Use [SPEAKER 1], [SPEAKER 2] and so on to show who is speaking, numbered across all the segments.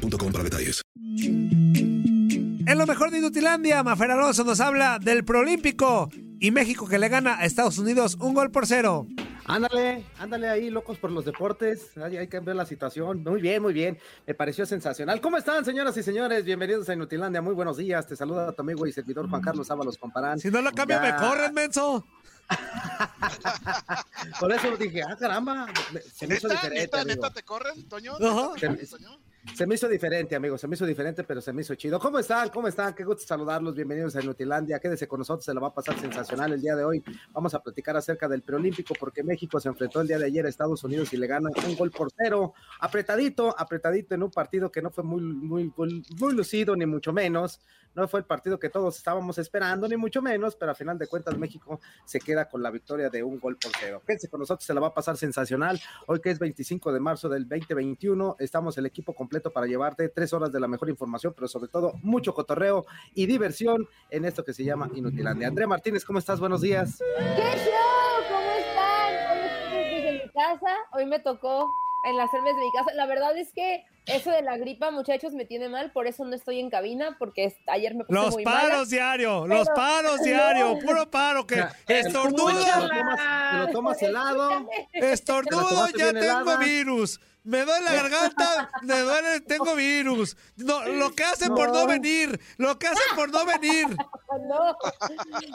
[SPEAKER 1] boostmobile.com para detalles.
[SPEAKER 2] En lo mejor de Inutilandia, Mafer Alonso nos habla del Prolímpico y México que le gana a Estados Unidos un gol por cero.
[SPEAKER 3] Ándale, ándale ahí, locos por los deportes. Hay, hay que ver la situación. Muy bien, muy bien. Me pareció sensacional. ¿Cómo están, señoras y señores? Bienvenidos a Inutilandia. Muy buenos días. Te saluda tu amigo y servidor Juan Carlos Ábalos Comparán.
[SPEAKER 2] Si no lo cambia,
[SPEAKER 3] Ya.
[SPEAKER 2] me corren, menso.
[SPEAKER 3] Por eso dije, ah, caramba. Se me hizo
[SPEAKER 4] ¿Neta,
[SPEAKER 3] diferente.
[SPEAKER 4] neta, te corren, Toño?
[SPEAKER 2] Ajá.
[SPEAKER 4] ¿Neta te corren, Toño?
[SPEAKER 3] Se me hizo diferente, amigo, se me hizo diferente, pero se me hizo chido. ¿Cómo están? ¿Cómo están? Qué gusto saludarlos. Bienvenidos a Inutilandia. Quédese con nosotros, se la va a pasar sensacional el día de hoy. Vamos a platicar acerca del preolímpico porque México se enfrentó el día de ayer a Estados Unidos y le ganan un gol por cero. Apretadito, apretadito en un partido que no fue muy, muy, muy, muy lucido, ni mucho menos. No fue el partido que todos estábamos esperando, ni mucho menos, pero a final de cuentas México se queda con la victoria de un gol por cero. Quédense con nosotros, se la va a pasar sensacional. Hoy que es 25 de marzo del 2021, estamos el equipo completo para llevarte tres horas de la mejor información, pero sobre todo mucho cotorreo y diversión en esto que se llama Inutilandia. Andrea Martínez, ¿cómo estás? Buenos días.
[SPEAKER 5] ¿Qué show? ¿Cómo están? ¿Cómo están desde mi casa? Hoy me tocó enlazarme desde mi casa. La verdad es que eso de la gripa, muchachos, me tiene mal, por eso no estoy en cabina, porque ayer me puse
[SPEAKER 2] Los
[SPEAKER 5] muy
[SPEAKER 2] paros
[SPEAKER 5] mala.
[SPEAKER 2] diario, los
[SPEAKER 5] Pero-
[SPEAKER 2] paros diario, puro paro, que
[SPEAKER 3] O sea, Te lo
[SPEAKER 2] estornudo,
[SPEAKER 3] tomas, te lo tomas helado.
[SPEAKER 2] estornudo, ya tengo
[SPEAKER 3] helada.
[SPEAKER 2] virus. Me duele la garganta, me duele, tengo virus. No, lo que hacen por no venir, lo que hacen por no venir.
[SPEAKER 5] No.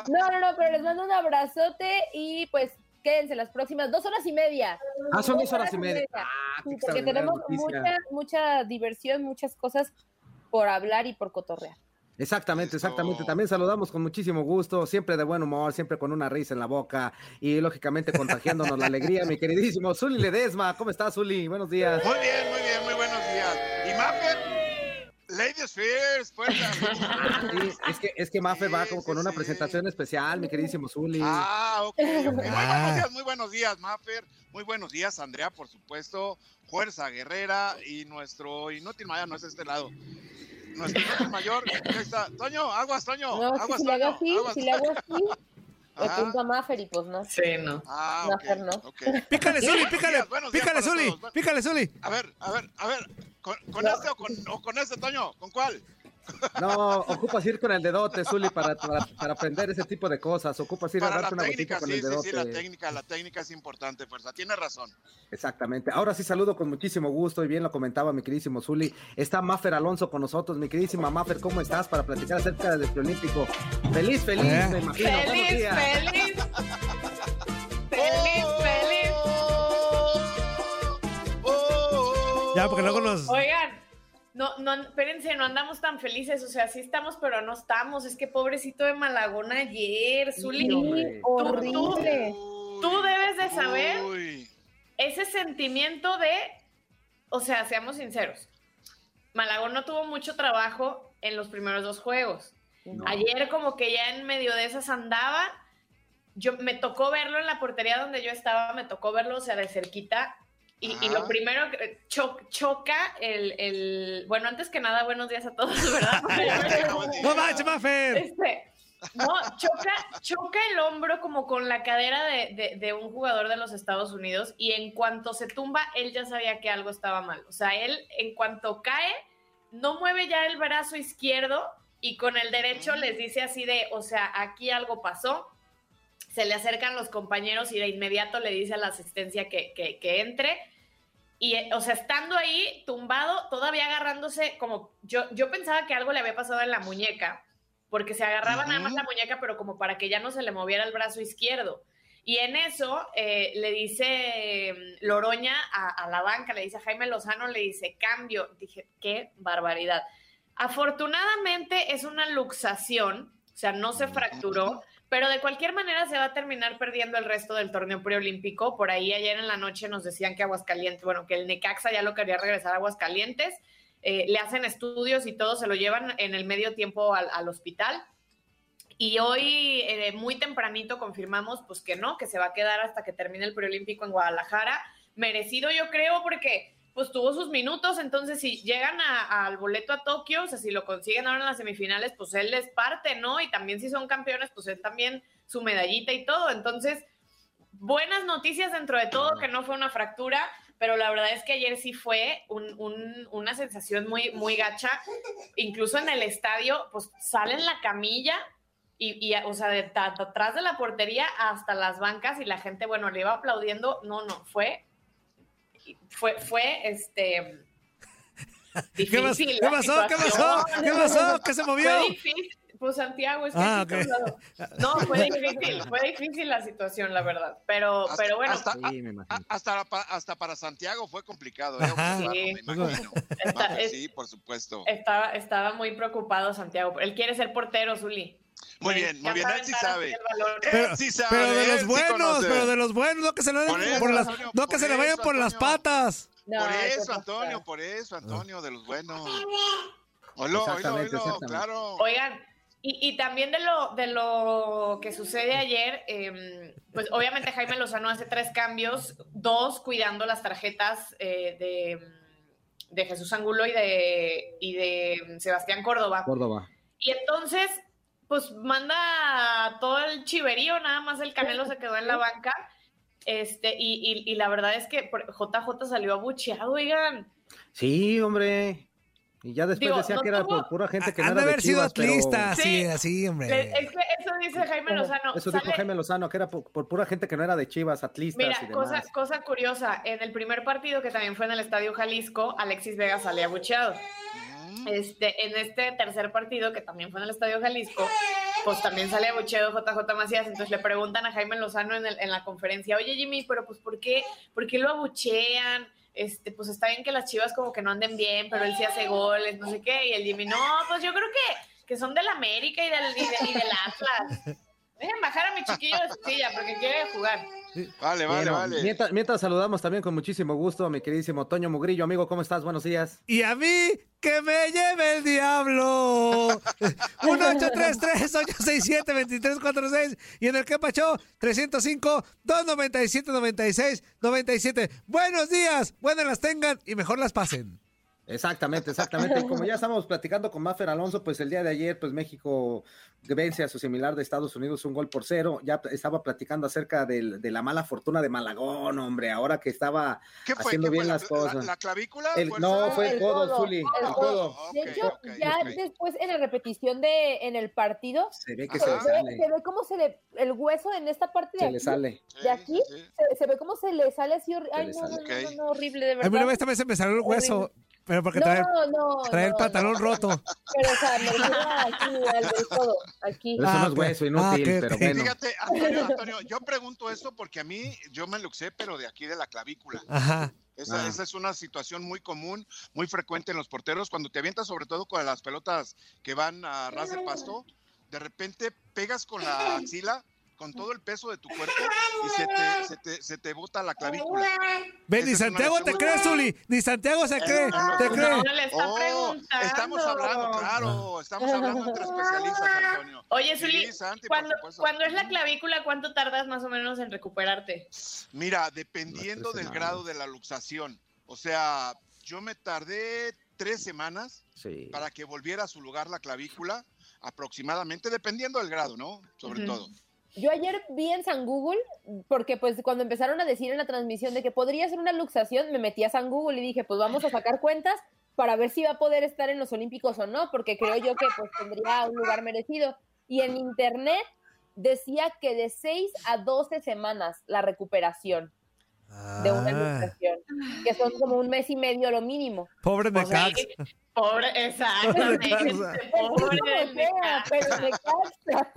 [SPEAKER 5] no, no, no, pero les mando un abrazote y pues quédense las próximas dos horas y media.
[SPEAKER 3] Ah, son dos horas y media. Ah,
[SPEAKER 5] Sí, porque tenemos
[SPEAKER 3] noticia.
[SPEAKER 5] mucha, mucha diversión, muchas cosas por hablar y por cotorrear.
[SPEAKER 3] Exactamente, exactamente. También saludamos con muchísimo gusto, siempre de buen humor, siempre con una risa en la boca y lógicamente contagiándonos la alegría, mi queridísimo Zuli Ledesma. ¿Cómo estás, Zuli? Buenos días.
[SPEAKER 4] Muy bien, muy bien, muy buenos días. ¿Y Maffer? Ladies first, fuerza.
[SPEAKER 3] Sí, es que, es que Mafe va
[SPEAKER 4] Sí,
[SPEAKER 3] con,
[SPEAKER 4] sí,
[SPEAKER 3] una presentación especial, mi queridísimo Zuli.
[SPEAKER 4] Ah, ok, ok. Muy buenos días, muy buenos días, Maffer. Muy buenos días, Andrea, por supuesto. Fuerza Guerrera y nuestro inútil mayor no es de este lado. Nuestro inútil mayor, ahí está. Toño, aguas, Toño.
[SPEAKER 5] No, es que
[SPEAKER 4] aguas,
[SPEAKER 5] si le hago
[SPEAKER 4] Toño,
[SPEAKER 5] así,
[SPEAKER 4] aguas.
[SPEAKER 5] si le hago así, le apunto a Maffer y pues no.
[SPEAKER 6] Sí, no.
[SPEAKER 4] Ah,
[SPEAKER 5] No,
[SPEAKER 4] ok,
[SPEAKER 5] Fer, no.
[SPEAKER 2] Pícale, Zuli, pícale, pícale, Zuli, pícale, Zuli.
[SPEAKER 4] A ver, a ver, a ver. ¿Con, con
[SPEAKER 5] No.
[SPEAKER 4] este o con, o con este, Toño? ¿Con cuál?
[SPEAKER 3] No, ocupas ir con el dedote, Zuli, para, para, para aprender ese tipo de cosas. Ocupas ir a
[SPEAKER 4] la
[SPEAKER 3] darte una
[SPEAKER 4] técnica,
[SPEAKER 3] gotita con
[SPEAKER 4] sí,
[SPEAKER 3] el
[SPEAKER 4] sí,
[SPEAKER 3] dedote.
[SPEAKER 4] sí, la técnica, la técnica es importante, fuerza. Tiene razón.
[SPEAKER 3] Exactamente. Ahora sí saludo con muchísimo gusto y bien lo comentaba mi queridísimo Zuli. Está Mafer Alonso con nosotros, mi queridísima Mafer, ¿cómo estás? Para platicar acerca del preolímpico. Feliz, feliz,
[SPEAKER 2] Eh.
[SPEAKER 3] me imagino. Buenos
[SPEAKER 6] Feliz,
[SPEAKER 3] días.
[SPEAKER 6] feliz. Feliz, feliz.
[SPEAKER 4] Oh,
[SPEAKER 2] Ya, porque luego nos...
[SPEAKER 6] Oigan, no, no, espérense, no andamos tan felices. O sea, sí estamos, pero no estamos. Es que pobrecito de Malagón ayer, Zuli.
[SPEAKER 3] Sí,
[SPEAKER 6] Tú debes de saber
[SPEAKER 4] uy.
[SPEAKER 6] ese sentimiento de, o sea, seamos sinceros. Malagón no tuvo mucho trabajo en los primeros dos juegos.
[SPEAKER 3] No.
[SPEAKER 6] Ayer como que ya en medio de esas andaba. Yo me tocó verlo en la portería donde yo estaba, me tocó verlo, o sea, de cerquita. Y, y lo primero que cho- choca el, el- bueno, antes que nada, buenos días a todos, ¿verdad?
[SPEAKER 2] No manches, Mafer.
[SPEAKER 6] Este, no, choca, choca el hombro como con la cadera de, de- de un jugador de los Estados Unidos y en cuanto se tumba, él ya sabía que algo estaba mal. O sea, él en cuanto cae, no mueve ya el brazo izquierdo y con el derecho les dice así de, o sea, aquí algo pasó. Se le acercan los compañeros y de inmediato le dice a la asistencia que, que- que entre. Y, eh, o sea, estando ahí, tumbado, todavía agarrándose, como yo, yo pensaba que algo le había pasado en la muñeca, porque se agarraba nada más la muñeca, pero como para que ya no se le moviera el brazo izquierdo. Y en eso eh, le dice eh, Loroña a, a la banca, le dice a Jaime Lozano, le dice cambio. Dije, qué barbaridad. Afortunadamente es una luxación, o sea, no se fracturó, pero de cualquier manera se va a terminar perdiendo el resto del torneo preolímpico. Por ahí ayer en la noche nos decían que Aguascalientes, bueno, que el Necaxa ya lo quería regresar a Aguascalientes. eh, le hacen estudios y todo, se lo llevan en el medio tiempo al, al hospital. Y hoy, eh, muy tempranito, confirmamos pues que no, que se va a quedar hasta que termine el preolímpico en Guadalajara. Merecido, yo creo, porque pues tuvo sus minutos, entonces si llegan al boleto a Tokio, o sea, si lo consiguen ahora en las semifinales, pues él es parte, ¿no? Y también si son campeones, pues él también su medallita y todo. Entonces, buenas noticias dentro de todo, que no fue una fractura, pero la verdad es que ayer sí fue un- un- una sensación muy, muy gacha. Incluso en el estadio, pues sale en la camilla y, y, o sea, de atrás de la portería hasta las bancas y la gente, bueno, le iba aplaudiendo. No, no, fue, fue, fue, este...
[SPEAKER 2] ¿Qué,
[SPEAKER 6] difícil
[SPEAKER 2] qué
[SPEAKER 6] la
[SPEAKER 2] pasó? ¿Qué pasó?
[SPEAKER 6] situación.
[SPEAKER 2] ¿Qué pasó? ¿Qué se movió?
[SPEAKER 6] Fue difícil. Pues Santiago, es que
[SPEAKER 2] Ah,
[SPEAKER 6] aquí
[SPEAKER 2] ok.
[SPEAKER 6] está a un lado. No, fue difícil, fue difícil la situación, la verdad. Pero,
[SPEAKER 4] Hasta-
[SPEAKER 6] pero bueno,
[SPEAKER 4] hasta,
[SPEAKER 3] Sí, me
[SPEAKER 4] hasta, pa- hasta para Santiago fue complicado. ¿eh?
[SPEAKER 6] Sí.
[SPEAKER 4] me imagino.
[SPEAKER 6] Está-
[SPEAKER 4] Vamos,
[SPEAKER 6] es-
[SPEAKER 4] sí, por supuesto.
[SPEAKER 6] estaba, estaba muy preocupado Santiago. Él quiere ser portero, Zuli.
[SPEAKER 4] Muy
[SPEAKER 6] Sí,
[SPEAKER 4] bien, muy bien, él sí sabe.
[SPEAKER 2] Pero,
[SPEAKER 4] Él sí sabe,
[SPEAKER 2] pero de los buenos, pero de los buenos, no que se le vayan
[SPEAKER 4] Por
[SPEAKER 2] por,
[SPEAKER 4] eso,
[SPEAKER 2] las,
[SPEAKER 4] Antonio,
[SPEAKER 2] no que
[SPEAKER 4] por
[SPEAKER 2] se le vayan
[SPEAKER 4] eso,
[SPEAKER 2] por las patas.
[SPEAKER 5] No,
[SPEAKER 4] por
[SPEAKER 5] ¿qué
[SPEAKER 4] eso? Antonio, por eso, Antonio, de los buenos. Oilo, oilo,
[SPEAKER 3] Exactamente,
[SPEAKER 4] oilo,
[SPEAKER 3] exactamente.
[SPEAKER 4] claro.
[SPEAKER 6] Oigan, y, y también de lo, de lo que sucede ayer, eh, pues obviamente Jaime Lozano hace tres cambios, dos cuidando las tarjetas eh, de, de Jesús Angulo y de, y de Sebastián Córdoba.
[SPEAKER 3] Córdoba.
[SPEAKER 6] Y entonces, pues manda todo el chiverío, nada más el Canelo se quedó en la banca. Este, y, y- y la verdad es que por- JJ salió abucheado, oigan.
[SPEAKER 3] Sí, hombre. Y ya después
[SPEAKER 6] Digo,
[SPEAKER 3] decía
[SPEAKER 6] no
[SPEAKER 3] que era
[SPEAKER 6] tuvo-
[SPEAKER 3] por pura gente que no era
[SPEAKER 2] de haber sido
[SPEAKER 3] Chivas,
[SPEAKER 2] atlista, así,
[SPEAKER 6] Sí.
[SPEAKER 2] así,
[SPEAKER 6] Le-
[SPEAKER 2] hombre.
[SPEAKER 6] Es que eso dice Jaime Lozano.
[SPEAKER 3] Eso dijo
[SPEAKER 6] sale-
[SPEAKER 3] Jaime Lozano, que era por, por pura gente que no era de Chivas, atlistas
[SPEAKER 6] Mira,
[SPEAKER 3] y demás.
[SPEAKER 6] cosa, cosa curiosa, en el primer partido que también fue en el Estadio Jalisco, Alexis Vega sale abucheado. Este, en este tercer partido, que también fue en el Estadio Jalisco, pues también sale abucheado JJ Macías, entonces le preguntan a Jaime Lozano en, el- en la conferencia, oye Jimmy, pero pues ¿por qué, ¿por qué lo abuchean? Este, pues está bien que las chivas como que no anden bien, pero él sí hace goles, no sé qué, y el Jimmy, no, pues yo creo que, que son del América y del, y, de- y del Atlas. Dejen bajar a mi chiquillo de su silla porque quiere jugar.
[SPEAKER 4] Vale, vale,
[SPEAKER 3] Bueno,
[SPEAKER 4] vale.
[SPEAKER 3] Mientras, mientras saludamos también con muchísimo gusto a mi queridísimo Toño Mugrillo. Amigo, ¿cómo estás? Buenos días.
[SPEAKER 2] Y a mí, que me lleve el diablo. 1-833-867-2346. Y en el que pachó, 305-297-96-97. Buenos días, buenas las tengan y mejor las pasen.
[SPEAKER 3] Exactamente, exactamente. Y como ya estamos platicando con Maffer Alonso, pues el día de ayer, pues México vence a su similar de Estados Unidos un gol por cero. Ya estaba platicando acerca del- de la mala fortuna de Malagón, hombre, ahora que estaba
[SPEAKER 4] ¿Qué fue?
[SPEAKER 3] haciendo
[SPEAKER 4] ¿Qué
[SPEAKER 3] bien
[SPEAKER 4] fue?
[SPEAKER 3] las
[SPEAKER 4] ¿La,
[SPEAKER 3] cosas.
[SPEAKER 4] la- la clavícula?
[SPEAKER 3] El-
[SPEAKER 4] ¿Fue el
[SPEAKER 3] no, fue el codo, Zuli,
[SPEAKER 5] el
[SPEAKER 3] codo.
[SPEAKER 5] De hecho, ya después en la repetición de en el partido,
[SPEAKER 3] Se ve que se
[SPEAKER 5] se
[SPEAKER 3] le
[SPEAKER 5] ve,
[SPEAKER 3] sale.
[SPEAKER 5] se ve cómo se le, el hueso en esta parte de
[SPEAKER 3] Se
[SPEAKER 5] aquí,
[SPEAKER 3] le sale.
[SPEAKER 5] De aquí,
[SPEAKER 4] sí, sí.
[SPEAKER 5] Se, se ve cómo se le sale así, ay no, no,
[SPEAKER 3] sale.
[SPEAKER 5] no, no,
[SPEAKER 4] Ok.
[SPEAKER 5] no, horrible, de
[SPEAKER 2] A
[SPEAKER 5] verdad.
[SPEAKER 2] mí una vez también se me salió el hueso, pero porque trae,
[SPEAKER 5] no, no,
[SPEAKER 2] trae el
[SPEAKER 5] no,
[SPEAKER 2] pantalón
[SPEAKER 5] no.
[SPEAKER 2] roto.
[SPEAKER 5] Pero, o sea, me refiero aquí, al del codo, aquí.
[SPEAKER 3] Pero eso
[SPEAKER 2] Ah,
[SPEAKER 3] no es
[SPEAKER 2] ok.
[SPEAKER 3] hueso inútil,
[SPEAKER 2] Ah, ok,
[SPEAKER 3] pero bueno.
[SPEAKER 4] Fíjate, Antonio, Antonio, yo pregunto esto porque a mí, yo me luxé, pero de aquí de la clavícula.
[SPEAKER 2] Ajá.
[SPEAKER 4] Esa,
[SPEAKER 3] Ah.
[SPEAKER 4] esa es una situación muy común, muy frecuente en los porteros. Cuando te avientas, sobre todo con las pelotas que van a ras de pasto, de repente pegas con la axila, con todo el peso de tu cuerpo y se te, se te, se te bota la clavícula.
[SPEAKER 2] Ve, ni Santiago te cree, Zuli. Ni Santiago se cree. Te cree.
[SPEAKER 6] No le está
[SPEAKER 4] Oh,
[SPEAKER 6] preguntando.
[SPEAKER 4] estamos hablando, claro, estamos hablando entre especialistas, Antonio.
[SPEAKER 6] Oye,
[SPEAKER 4] Sí,
[SPEAKER 6] Zuli,
[SPEAKER 4] Santi,
[SPEAKER 6] cuando, cuando es la clavícula, ¿cuánto tardas más o menos en recuperarte?
[SPEAKER 4] Mira, dependiendo del grado de la luxación, o sea, yo me tardé tres semanas
[SPEAKER 3] Sí.
[SPEAKER 4] para que volviera a su lugar la clavícula, aproximadamente, dependiendo del grado, ¿no? Sobre todo.
[SPEAKER 5] Yo ayer vi en San Google, porque pues cuando empezaron a decir en la transmisión de que podría ser una luxación, me metí a San Google y dije, pues vamos a sacar cuentas para ver si va a poder estar en los Olímpicos o no, porque creo yo que pues tendría un lugar merecido. Y en internet decía que de 6 a 12 semanas la recuperación de una
[SPEAKER 2] Ah,
[SPEAKER 5] luxación, que son como un mes y medio lo mínimo.
[SPEAKER 2] pobre
[SPEAKER 6] Pues ahí,
[SPEAKER 2] Necax.
[SPEAKER 6] Pobre, exactamente. Pobre del.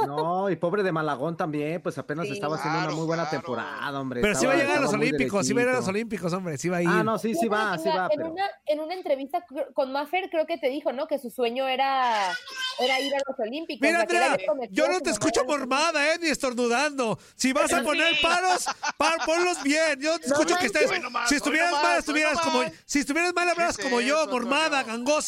[SPEAKER 3] No, y pobre de Malagón también, pues apenas
[SPEAKER 5] Sí.
[SPEAKER 3] estaba haciendo una muy buena
[SPEAKER 4] claro.
[SPEAKER 3] temporada, hombre.
[SPEAKER 2] Pero sí va a llegar a los Olímpicos, sí va a ir a los. Olímpicos, hombre, sí va a ir.
[SPEAKER 3] Ah, no, sí, sí va, sí va,
[SPEAKER 5] en,
[SPEAKER 3] pero...
[SPEAKER 5] una, en una entrevista con Maffer creo que te dijo, ¿no? Que su sueño era, era ir a los Olímpicos.
[SPEAKER 2] Mira, Andrea, yo no te escucho mormada, eh, ni estornudando. Si vas a poner paros, pa- ponlos bien. Yo te
[SPEAKER 5] No
[SPEAKER 2] escucho que estés.
[SPEAKER 4] Más,
[SPEAKER 2] Si estuvieras mal, estuvieras como. Si estuvieras mal, hablas
[SPEAKER 4] ¿Qué
[SPEAKER 2] como yo, mormada,
[SPEAKER 4] Antonio?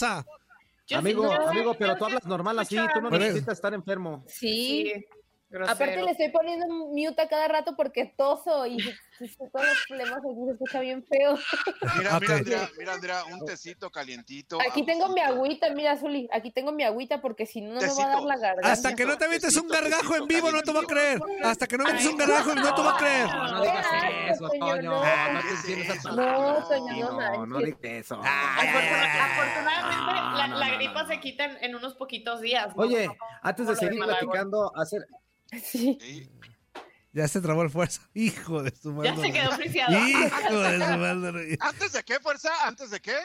[SPEAKER 6] Yo
[SPEAKER 3] Amigo, amigo, pero tú hablas normal así, tú no necesitas estar enfermo.
[SPEAKER 5] Sí.
[SPEAKER 6] Sí, grosero.
[SPEAKER 5] Aparte le estoy poniendo mute a cada rato porque toso y todos los problemas aquí se escucha bien feo.
[SPEAKER 4] Mira, mira, Andrea, mira, Andrea, un tecito calientito.
[SPEAKER 5] Aquí tengo mi
[SPEAKER 4] agüita.
[SPEAKER 5] mira, Zuli, aquí tengo mi agüita porque si no, no me va a dar la garganta.
[SPEAKER 2] Hasta que no te metes un gargajo en vivo, no te va a creer. Hasta que no metes un gargajo, no te va a creer.
[SPEAKER 3] No, no digas eso, Toño.
[SPEAKER 5] no.
[SPEAKER 3] No,
[SPEAKER 5] Toño, no
[SPEAKER 3] No, digas eso.
[SPEAKER 6] Afortuna- Afortunadamente,
[SPEAKER 3] Ah,
[SPEAKER 6] la, gripa se quita en, unos poquitos días. ¿no?
[SPEAKER 3] Oye, antes de seguir platicando, hacer,
[SPEAKER 5] Sí.
[SPEAKER 4] Sí.
[SPEAKER 2] Ya se trabó el fuerza. Hijo de su madre.
[SPEAKER 6] Ya se quedó friciado.
[SPEAKER 2] Hijo de su madre.
[SPEAKER 4] ¿Antes de qué, fuerza? ¿Antes de qué?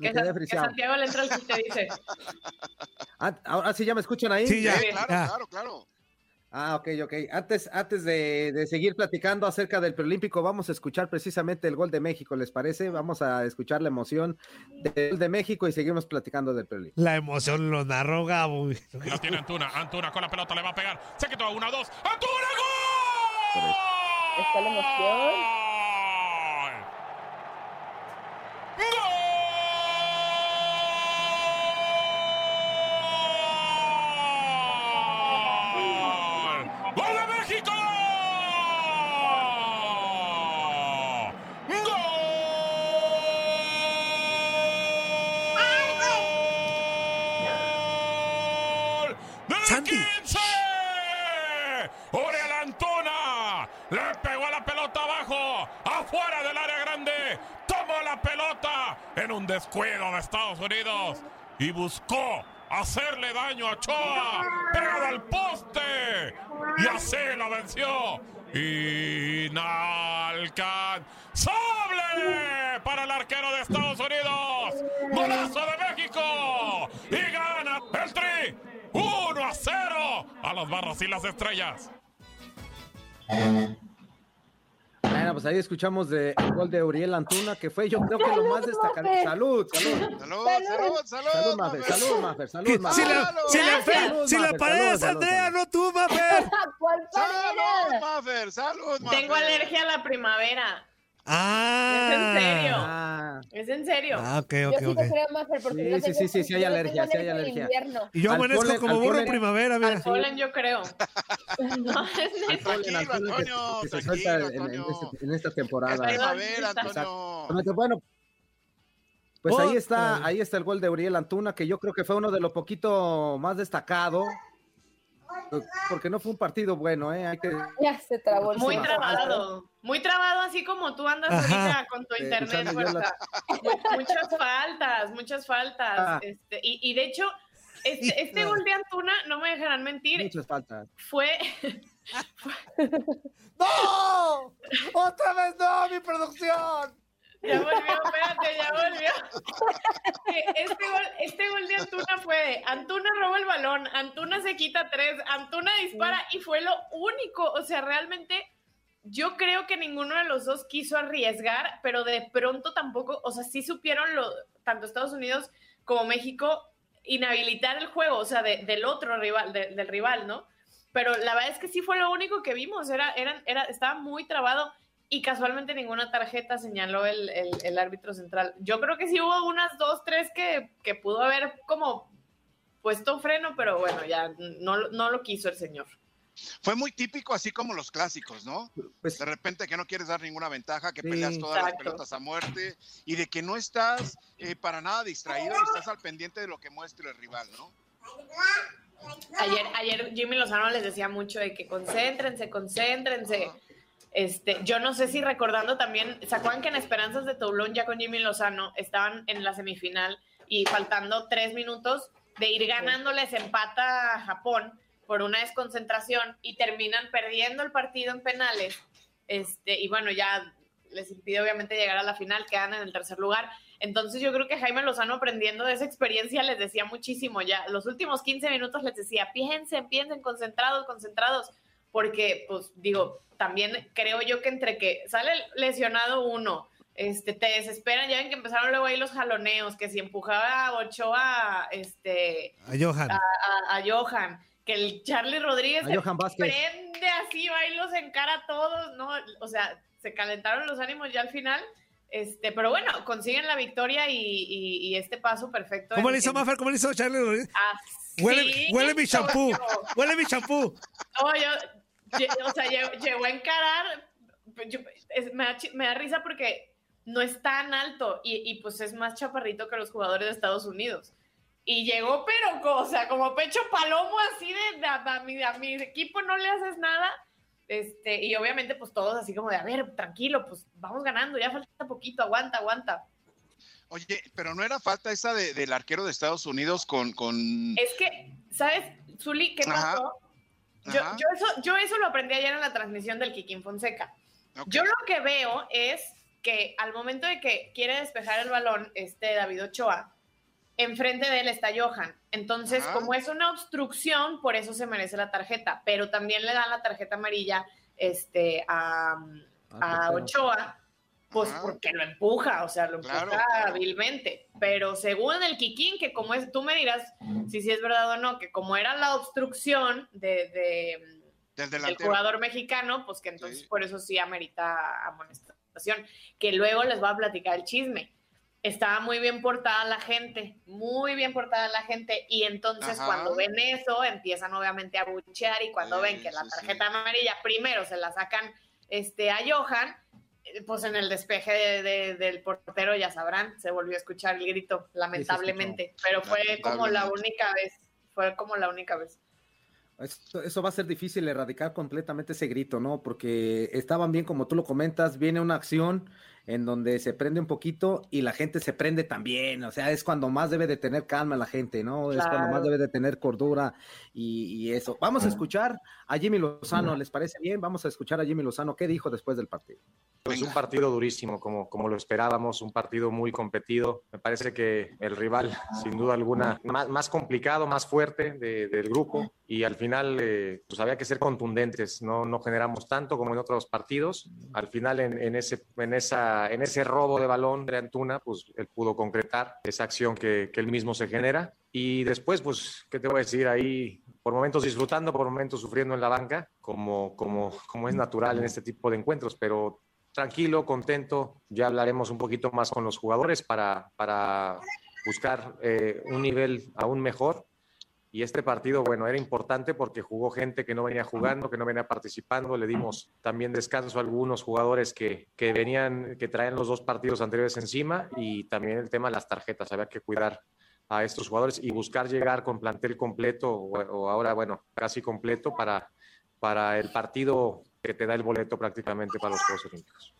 [SPEAKER 6] Que, San-. Santiago le entra el chiste, dice.
[SPEAKER 3] Ah, Ahora sí ya me escuchan ahí.
[SPEAKER 2] Sí, ya.
[SPEAKER 4] Sí, claro,
[SPEAKER 2] ya.
[SPEAKER 4] claro, claro.
[SPEAKER 3] Ah, ok, ok. Antes, antes de, de seguir platicando acerca del preolímpico, vamos a escuchar precisamente el gol de México, ¿les parece? Vamos a escuchar la emoción del gol de México y seguimos platicando del preolímpico.
[SPEAKER 2] La emoción lo narró Gabo. güey.
[SPEAKER 7] La tiene Antuna. Antuna con la pelota le va a pegar. Se quitó una, dos. ¡Antuna, gol!
[SPEAKER 5] Está la emoción.
[SPEAKER 7] ¡Gol! ¡Gol de México! ¡Gol! ¡Del
[SPEAKER 2] Santi.
[SPEAKER 7] 15! ¡Uriel Antuna! Le pegó la pelota abajo, afuera del área grande. Tomó la pelota en un descuido de Estados Unidos y buscó hacerle daño a Ochoa, pegado al poste. Y así lo venció. Inalcanzable para el arquero de Estados Unidos. Golazo de México. Y gana el Tri. 1 a 0 a los barros y las estrellas.
[SPEAKER 3] Bueno, pues ahí escuchamos de, el gol de Uriel Antuna, que fue yo creo que lo más destacado. Salud, salud.
[SPEAKER 4] Salud, salud, salud.
[SPEAKER 3] Salud, Mafer, salud, Mafer, salud, Mafer.
[SPEAKER 2] Si la, si la,
[SPEAKER 3] Salud,
[SPEAKER 2] si la
[SPEAKER 3] Mafer,
[SPEAKER 2] pared es Andrea,
[SPEAKER 3] salud.
[SPEAKER 2] no tú, Mafer.
[SPEAKER 5] ¿Cuál
[SPEAKER 4] Salud? Mafer, salud, Mafer.
[SPEAKER 6] Tengo alergia a la primavera.
[SPEAKER 2] Ah.
[SPEAKER 6] ¿Es en serio?
[SPEAKER 3] Ah,
[SPEAKER 6] Es en serio.
[SPEAKER 2] Ah, ok,
[SPEAKER 5] Yo
[SPEAKER 2] ok,
[SPEAKER 5] sí
[SPEAKER 2] ok.
[SPEAKER 5] te creo, Maffer, porque
[SPEAKER 3] Sí,
[SPEAKER 5] yo
[SPEAKER 3] sí, sí, sí, sí hay
[SPEAKER 5] yo
[SPEAKER 3] alergia, sí hay
[SPEAKER 5] al
[SPEAKER 3] alergia.
[SPEAKER 5] invierno.
[SPEAKER 2] Y yo
[SPEAKER 3] Al
[SPEAKER 2] amanezco
[SPEAKER 3] polen-
[SPEAKER 2] como
[SPEAKER 3] al
[SPEAKER 2] burro en primavera,
[SPEAKER 6] Al
[SPEAKER 2] mira.
[SPEAKER 6] polen, yo creo. No, es
[SPEAKER 3] al al
[SPEAKER 4] Tranquilo,
[SPEAKER 3] que-
[SPEAKER 4] Antonio,
[SPEAKER 3] que se suelta en, este- en esta
[SPEAKER 4] Es
[SPEAKER 3] temporada.
[SPEAKER 4] primavera,
[SPEAKER 6] Exacto.
[SPEAKER 4] Antonio.
[SPEAKER 3] Bueno, pues ahí
[SPEAKER 2] Otra
[SPEAKER 3] está, ahí está el gol de Uriel Antuna, que yo creo que fue uno de lo poquito más destacado, porque no fue un partido bueno, ¿eh? Hay que,
[SPEAKER 5] Ya se trabó el
[SPEAKER 6] Muy trabado. Muy trabado, así como tú andas
[SPEAKER 2] Ajá.
[SPEAKER 6] ahorita con tu
[SPEAKER 3] Eh,
[SPEAKER 6] internet, Muchas faltas, muchas faltas.
[SPEAKER 3] Ah.
[SPEAKER 6] Este, y, y de hecho, este, este gol de Antuna, no me dejarán mentir,
[SPEAKER 3] muchas faltas.
[SPEAKER 6] fue
[SPEAKER 2] ¡No! ¡Otra vez no, mi producción!
[SPEAKER 6] Ya volvió, espérate, ya volvió. Que Este gol, este gol de Antuna fue de Antuna roba el balón, Antuna se quita tres, Antuna dispara y fue lo único. O sea, realmente yo creo que ninguno de los dos quiso arriesgar, pero de pronto tampoco, o sea, sí supieron lo, tanto Estados Unidos como México inhabilitar el juego, o sea, de- del otro rival, de- del rival, ¿no? Pero la verdad es que sí fue lo único que vimos, era, era, era, estaba muy trabado y casualmente ninguna tarjeta señaló el, el- el árbitro central. Yo creo que sí hubo unas dos, tres que, que pudo haber como puesto freno, pero bueno, ya no, lo- no lo quiso el señor.
[SPEAKER 4] Fue muy típico, así como los clásicos, ¿no?
[SPEAKER 3] Pues
[SPEAKER 4] De repente que no quieres dar ninguna ventaja, que
[SPEAKER 3] Sí.
[SPEAKER 4] peleas todas las pelotas a muerte y de que no estás eh, para nada distraído y estás al pendiente de lo que muestre el rival, ¿no?
[SPEAKER 6] Ayer, ayer Jimmy Lozano les decía mucho de que concéntrense, concéntrense. Este, yo no sé si recordando también, ¿se acuerdan que en Esperanzas de Toulon ya con Jimmy Lozano estaban en la semifinal y faltando tres minutos de ir ganándoles empata a Japón por una desconcentración y terminan perdiendo el partido en penales? Este, y bueno, ya les impide obviamente llegar a la final, quedan en el tercer lugar. Entonces yo creo que Jaime Lozano aprendiendo de esa experiencia les decía muchísimo ya. Los últimos 15 minutos les decía, piensen, piensen, concentrados, concentrados, porque pues digo, también creo yo que entre que sale lesionado uno, este, te desesperan, ya ven que empezaron luego ahí los jaloneos, que si empujaba a Ochoa, este,
[SPEAKER 2] A Johan.
[SPEAKER 6] a, a- a Johan, que el Charlie Rodríguez
[SPEAKER 3] A
[SPEAKER 6] se
[SPEAKER 3] Johan
[SPEAKER 6] prende así, va y los encara a todos, ¿no? O sea, se calentaron los ánimos ya al final, este, pero bueno, consiguen la victoria y, y- y este paso perfecto.
[SPEAKER 2] ¿Cómo le hizo
[SPEAKER 6] en-
[SPEAKER 2] Mafer? ¿Cómo le hizo Charlie Rodríguez?
[SPEAKER 6] Así,
[SPEAKER 2] Huele, huele mi champú. Huele mi champú.
[SPEAKER 6] no, yo, o sea, llegó, a encarar, yo- es- me, da, me da risa porque no es tan alto y, y, pues es más chaparrito que los jugadores de Estados Unidos. Y llegó, pero, o sea, como pecho palomo, así de, de- a, mi, a mi equipo no le haces nada. Este, y obviamente, pues todos así como de, a ver, tranquilo, pues vamos ganando, ya falta poquito, aguanta, aguanta.
[SPEAKER 4] Oye, pero no era falta esa de- del arquero de Estados Unidos con. con...
[SPEAKER 6] Es que, ¿sabes, Zuli, qué pasó?
[SPEAKER 4] Ajá,
[SPEAKER 6] yo, eso, yo eso lo aprendí ayer en la transmisión del Kikín Fonseca. Yo lo que veo es que al momento de que quiere despejar el balón este David Ochoa, enfrente de él está Johan. Entonces,
[SPEAKER 4] Ajá.
[SPEAKER 6] como es una obstrucción, por eso se merece la tarjeta, pero también le dan la tarjeta amarilla este, a, a
[SPEAKER 3] Ah,
[SPEAKER 6] Ochoa, pues
[SPEAKER 4] Ajá.
[SPEAKER 6] porque lo empuja, o sea, lo empuja
[SPEAKER 4] Claro, claro.
[SPEAKER 6] hábilmente. Pero según el Kikín, que como es, tú me dirás si sí es verdad o no, que como era la obstrucción de- de
[SPEAKER 4] Del
[SPEAKER 6] jugador mexicano, pues que entonces
[SPEAKER 4] Sí.
[SPEAKER 6] por eso sí amerita amonestación. Que luego les voy a platicar el chisme. Estaba muy bien portada la gente, muy bien portada la gente, y entonces
[SPEAKER 4] Ajá.
[SPEAKER 6] cuando ven eso empiezan obviamente a buchear y cuando
[SPEAKER 4] Sí,
[SPEAKER 6] ven que la tarjeta amarilla primero se la sacan este, a Johan, pues en el despeje de- de- del portero ya sabrán, se volvió a escuchar el grito, lamentablemente, pero fue como la única vez, fue como la única vez.
[SPEAKER 3] Eso va a ser difícil erradicar completamente ese grito, ¿no? Porque estaban bien, como tú lo comentas, viene una acción en donde se prende un poquito y la gente se prende también, o sea, es cuando más debe de tener calma la gente, ¿no? Es cuando más debe de tener cordura y, y eso. Vamos a escuchar a Jimmy Lozano, ¿les parece bien? Vamos a escuchar a Jimmy Lozano, ¿qué dijo después del partido?
[SPEAKER 8] Pues un partido durísimo, como, como lo esperábamos, un partido muy competido. Me parece que el rival, sin duda alguna, más, más complicado, más fuerte de- del grupo. Y al final, eh, pues había que ser contundentes. No, no generamos tanto como en otros partidos. Al final, en, en ese, en, esa, en ese robo de balón de Antuna, pues él pudo concretar esa acción que, que él mismo se genera. Y después, pues, ¿qué te voy a decir? Ahí, por momentos disfrutando, por momentos sufriendo en la banca, como, como, como es natural en este tipo de encuentros, pero tranquilo, contento. Ya hablaremos un poquito más con los jugadores para, para buscar eh, un nivel aún mejor. Y este partido, bueno, era importante porque jugó gente que no venía jugando, que no venía participando. Le dimos también descanso a algunos jugadores que, que venían, que traen los dos partidos anteriores encima y también el tema de las tarjetas. Había que cuidar a estos jugadores y buscar llegar con plantel completo o, o ahora, bueno, casi completo para, para el partido que te da el boleto prácticamente para los Juegos Olímpicos.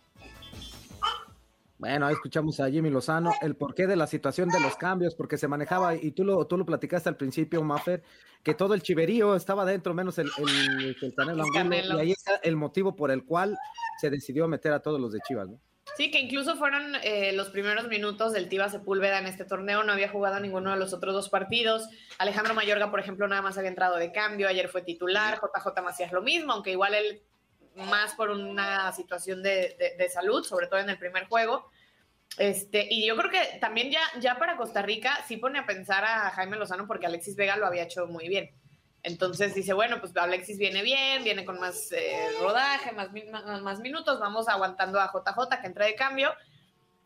[SPEAKER 3] Bueno, ahí escuchamos a Jimmy Lozano, el porqué de la situación de los cambios, porque se manejaba, y tú lo, tú lo platicaste al principio, Maffer, que todo el chiverío estaba dentro, menos el, el, el Canelo
[SPEAKER 6] El
[SPEAKER 3] Angulo,
[SPEAKER 6] Canelo.
[SPEAKER 3] y ahí está el motivo por el cual se decidió meter a todos los de Chivas, ¿no?
[SPEAKER 6] Sí, que incluso fueron eh, los primeros minutos del Tiva Sepúlveda en este torneo, no había jugado ninguno de los otros dos partidos. Alejandro Mayorga, por ejemplo, nada más había entrado de cambio, ayer fue titular, JJ Macías lo mismo, aunque igual él más por una situación de, de- de salud, sobre todo en el primer juego. Este, y yo creo que también ya, ya para Costa Rica sí pone a pensar a Jaime Lozano porque Alexis Vega lo había hecho muy bien. Entonces dice, bueno, pues Alexis viene bien, viene con más eh, rodaje, más, más, más minutos, vamos aguantando a JJ que entra de cambio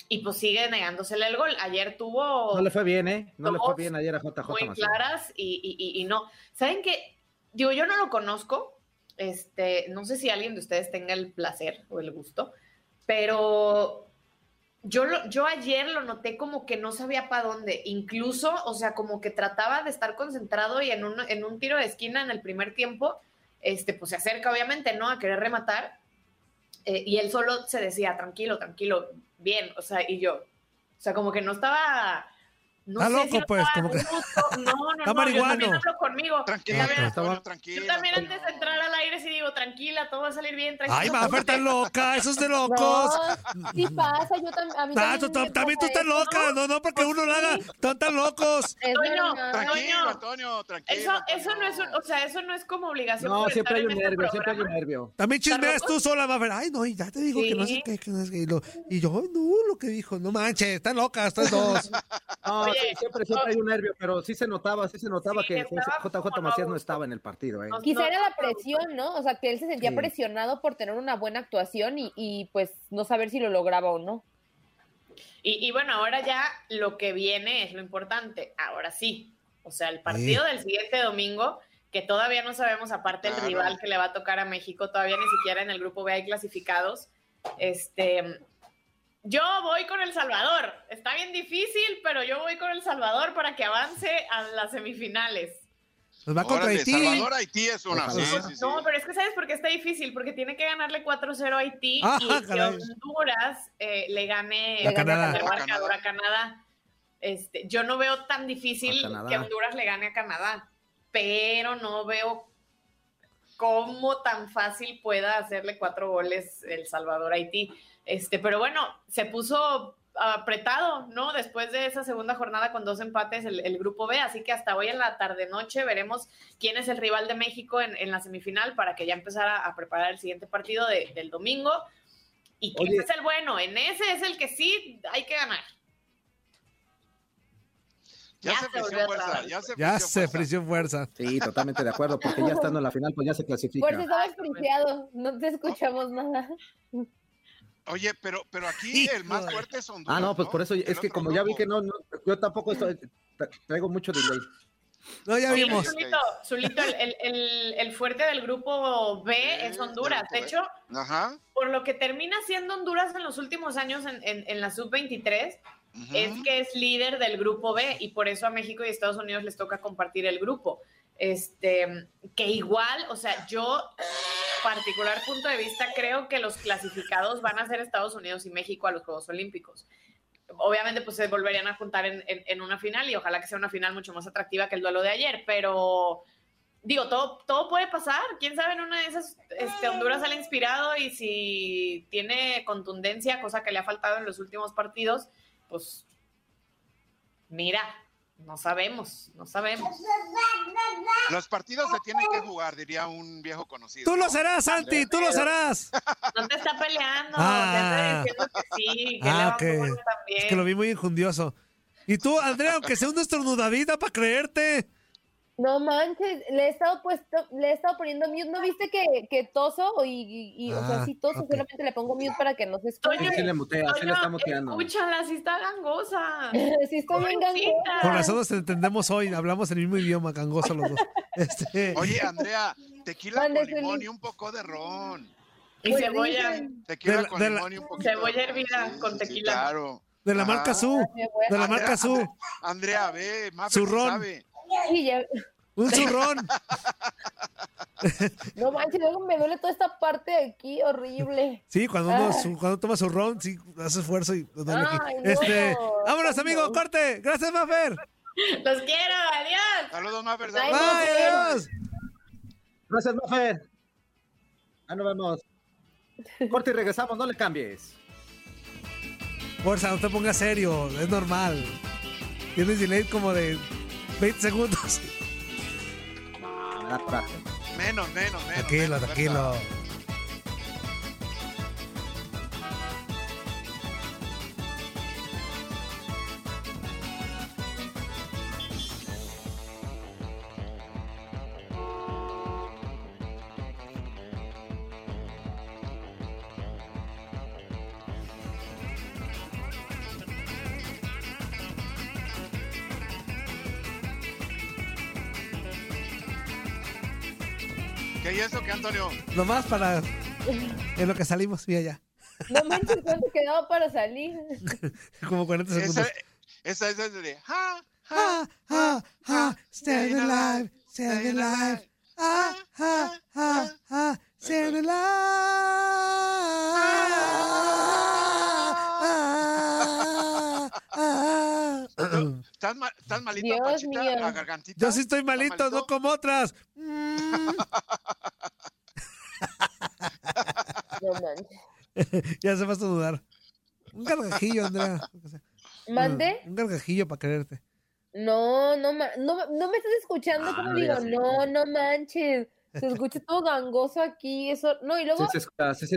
[SPEAKER 6] y pues sigue negándosele el gol. Ayer tuvo
[SPEAKER 3] No le fue bien, ¿eh? No le fue bien ayer a JJ
[SPEAKER 6] muy claras y, y- y- y no. ¿Saben qué? Digo, yo no lo conozco, este, no sé si alguien de ustedes tenga el placer o el gusto, pero yo, lo- yo ayer lo noté como que no sabía para dónde, incluso, o sea, como que trataba de estar concentrado y en un, en un tiro de esquina en el primer tiempo, este, pues se acerca obviamente, ¿no? A querer rematar. eh, y él solo se decía, tranquilo, tranquilo, bien, o sea, y yo, o sea, como que no estaba No
[SPEAKER 2] Está
[SPEAKER 6] sé
[SPEAKER 2] loco,
[SPEAKER 6] si
[SPEAKER 2] pues, como que-.
[SPEAKER 6] No, no,
[SPEAKER 2] Está
[SPEAKER 6] no, yo
[SPEAKER 2] marihuano.
[SPEAKER 6] también hablo conmigo.
[SPEAKER 4] Tranquila,
[SPEAKER 6] Yo también-
[SPEAKER 4] Antonio,
[SPEAKER 3] Yo
[SPEAKER 4] tranquila.
[SPEAKER 6] Yo también antes de entrar al aire sí digo, tranquila, todo va a salir bien, tranquila.
[SPEAKER 2] Ay, Mafer, estás loca, eso es de locos.
[SPEAKER 5] No, sí pasa, yo tam- a mí
[SPEAKER 2] Ah,
[SPEAKER 5] también.
[SPEAKER 2] tú-
[SPEAKER 5] me
[SPEAKER 2] también tú estás loca, no, no, porque uno lo haga, están tan locos.
[SPEAKER 6] Toño.
[SPEAKER 4] Tranquilo. Antonio, tranquilo.
[SPEAKER 6] Eso, eso no es, un- o sea, eso no es como obligación.
[SPEAKER 3] No, siempre hay un
[SPEAKER 6] este
[SPEAKER 3] nervio, siempre hay un nervio.
[SPEAKER 2] También chismeas
[SPEAKER 6] ¿Están
[SPEAKER 2] tú sola, Mafer. Ay, no, y ya te digo que no sé qué, que no sé qué. Y, lo- y yo, no, lo que dijo, no manches, están locas, estas dos.
[SPEAKER 3] No, Sí, siempre, siempre hay un nervio, pero sí se notaba, sí se notaba
[SPEAKER 6] Sí,
[SPEAKER 3] que JJ Macías no estaba en el partido, ¿eh?
[SPEAKER 5] Quizá era la presión, ¿no? O sea, que él se sentía
[SPEAKER 3] Sí.
[SPEAKER 5] presionado por tener una buena actuación y, y, pues no saber si lo lograba o no.
[SPEAKER 6] Y, y bueno, ahora ya lo que viene es lo importante. Ahora sí. O sea, el partido del siguiente domingo, que todavía no sabemos, aparte el
[SPEAKER 4] Claro.
[SPEAKER 6] rival que le va a tocar a México, todavía ni siquiera en el grupo B hay clasificados. Este. Yo voy con El Salvador. Está bien difícil, pero yo voy con El Salvador para que avance a las semifinales.
[SPEAKER 2] Nos va contra Haití.
[SPEAKER 4] Salvador, Haití es una.
[SPEAKER 3] Ojalá.
[SPEAKER 4] Sí, sí, sí.
[SPEAKER 6] No, pero es que ¿sabes por qué está difícil? Porque tiene que ganarle 4-0 a Haití
[SPEAKER 2] Ah,
[SPEAKER 6] y que. Honduras eh, le gane
[SPEAKER 2] A Canadá.
[SPEAKER 6] el
[SPEAKER 4] A
[SPEAKER 6] marcador
[SPEAKER 4] Canadá.
[SPEAKER 6] a Canadá. Este, yo no veo tan difícil que Honduras le gane a Canadá, pero no veo cómo tan fácil pueda hacerle cuatro goles El Salvador a Haití. Este, pero bueno, se puso apretado, ¿no? Después de esa segunda jornada con dos empates el, el grupo B, así que hasta hoy en la tarde noche veremos quién es el rival de México en, en la semifinal para que ya empezara a preparar el siguiente partido de- del domingo. Y que es el bueno, en ese es el que sí hay que ganar.
[SPEAKER 4] Ya,
[SPEAKER 6] Ya
[SPEAKER 4] se frició fuerza. Ya se
[SPEAKER 2] Ya
[SPEAKER 4] frició
[SPEAKER 2] se
[SPEAKER 4] fuerza.
[SPEAKER 2] frició fuerza.
[SPEAKER 3] Sí, totalmente de acuerdo, porque ya estando en la final, pues ya se clasifica.
[SPEAKER 5] Por si estabas friseado, no te escuchamos nada.
[SPEAKER 4] Oye, pero, pero aquí el más fuerte es Honduras.
[SPEAKER 3] Ah, no, pues por eso, es que como ya vi que no, no, yo tampoco estoy, tra- traigo mucho delay.
[SPEAKER 2] No, ya
[SPEAKER 6] Oye,
[SPEAKER 2] vimos.
[SPEAKER 6] Zulito, Zulito, el, el- el- el fuerte del grupo B
[SPEAKER 4] Sí,
[SPEAKER 6] es Honduras. De hecho,
[SPEAKER 4] Ajá.
[SPEAKER 6] por lo que termina siendo Honduras en los últimos años en, en- en la sub-23,
[SPEAKER 4] ujú.
[SPEAKER 6] es que es líder del grupo B y por eso a México y Estados Unidos les toca compartir el grupo. Este, que igual, o sea, yo, particular punto de vista, creo que los clasificados van a ser Estados Unidos y México a los Juegos Olímpicos. Obviamente, pues se volverían a juntar en, en- una final y ojalá que sea una final mucho más atractiva que el duelo de ayer, pero digo, todo, todo puede pasar. Quién sabe, en una de esas, este, Honduras sale inspirado y si tiene contundencia, cosa que le ha faltado en los últimos partidos, pues mira, no sabemos, no sabemos.
[SPEAKER 4] Los partidos se tienen que jugar, diría un viejo conocido.
[SPEAKER 2] Tú lo
[SPEAKER 4] ¿no?
[SPEAKER 2] serás, Santi, tú lo serás.
[SPEAKER 6] No te está peleando,
[SPEAKER 2] Ah.
[SPEAKER 6] te está diciendo que sí, que
[SPEAKER 2] Ah,
[SPEAKER 6] también.
[SPEAKER 2] Es que lo vi muy injundioso. Y tú, Andrea, aunque sea un estornudadita para creerte.
[SPEAKER 5] No manches, le he estado puesto, le he estado poniendo mute. ¿No viste que, que toso? Y, y- y, o sea,
[SPEAKER 2] Ah,
[SPEAKER 5] sí toso,
[SPEAKER 2] ok.
[SPEAKER 5] solamente le pongo mute para que no se escuche.
[SPEAKER 3] Sí, sí le mutea, sí le está muteando.
[SPEAKER 6] Escúchala, sí está gangosa.
[SPEAKER 5] sí, estoy bien gangosa.
[SPEAKER 2] Con razón nos entendemos hoy, hablamos el mismo idioma, gangoso los dos. Este,
[SPEAKER 4] Oye, Andrea, tequila con limón y un poco de ron.
[SPEAKER 6] Y
[SPEAKER 5] Pues
[SPEAKER 6] cebolla.
[SPEAKER 5] dicen,
[SPEAKER 4] Tequila
[SPEAKER 2] De
[SPEAKER 4] con
[SPEAKER 2] de la-
[SPEAKER 4] limón y un poquito.
[SPEAKER 6] Cebolla
[SPEAKER 4] de ron.
[SPEAKER 6] hervida con tequila.
[SPEAKER 4] claro.
[SPEAKER 2] de la marca Su,
[SPEAKER 5] "Qué bueno".
[SPEAKER 2] de la
[SPEAKER 4] Andrea,
[SPEAKER 2] marca Su,
[SPEAKER 4] Andrea, Andrea, ve, Mafe
[SPEAKER 2] Zurrón.
[SPEAKER 4] sabe.
[SPEAKER 5] Sí, ya-
[SPEAKER 2] un zurrón.
[SPEAKER 5] No manches, luego me duele toda esta parte de aquí, horrible.
[SPEAKER 2] Sí, cuando uno
[SPEAKER 5] Ah.
[SPEAKER 2] su- cuando toma su ron, sí, hace esfuerzo y duele aquí.
[SPEAKER 5] Ay, no.
[SPEAKER 2] Este, vámonos, amigo, corte. Gracias, Mafer.
[SPEAKER 6] Los quiero, adiós.
[SPEAKER 4] Saludos, Mafe.
[SPEAKER 5] Ay,
[SPEAKER 2] Bye,
[SPEAKER 5] Mafer.
[SPEAKER 2] adiós.
[SPEAKER 3] Gracias, Mafer. Ah, nos vemos. Corte y regresamos, no le cambies.
[SPEAKER 2] Fuerza, no te pongas serio, es normal. Tienes delay como de 20 segundos.
[SPEAKER 3] Da coraje.
[SPEAKER 4] Menos, menos, menos.
[SPEAKER 2] Tranquilo,
[SPEAKER 4] menos,
[SPEAKER 2] tranquilo.
[SPEAKER 4] Berta. Eso, qué, Antonio?
[SPEAKER 2] Nomás para. En lo que salimos, mira ya.
[SPEAKER 5] No manches, ¿cuánto quedaba para salir?
[SPEAKER 2] Como 40
[SPEAKER 4] Esa,
[SPEAKER 2] segundos.
[SPEAKER 4] esa, esa es de. Ja,
[SPEAKER 2] Ah, ah, ah, staying alive, staying alive. Ah, ah, ah, ah, staying alive.
[SPEAKER 4] ¿Estás, ma- estás malito,
[SPEAKER 5] Dios
[SPEAKER 4] Pachita?
[SPEAKER 5] mío.
[SPEAKER 4] ¿La gargantita?
[SPEAKER 2] Yo sí estoy
[SPEAKER 4] ¿Estás
[SPEAKER 2] malito, no como otras. Mm.
[SPEAKER 5] No manches.
[SPEAKER 2] ya se vas a dudar. Un gargajillo, Andrea.
[SPEAKER 5] ¿Mande?
[SPEAKER 2] Un gargajillo para quererte.
[SPEAKER 5] No, no, no, no me estás escuchando
[SPEAKER 3] Ah,
[SPEAKER 5] como
[SPEAKER 3] no
[SPEAKER 5] digo, no, no manches. Se escucha todo gangoso aquí, eso, no, y luego,
[SPEAKER 3] Sí, se escucha, sí, sí.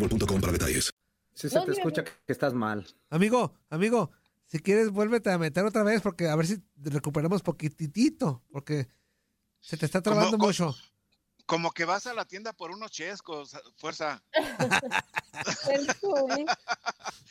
[SPEAKER 1] boostmobile.com para detalles.
[SPEAKER 3] Sí se
[SPEAKER 5] No,
[SPEAKER 3] te escucha que estás mal.
[SPEAKER 2] Amigo, amigo, si quieres, vuélvete a meter otra vez porque a ver si recuperamos poquitito. Porque se te está trabando
[SPEAKER 4] ¿Cómo-
[SPEAKER 2] mucho.
[SPEAKER 4] Como que vas a la tienda por unos chescos, fuerza.
[SPEAKER 5] el Zuli.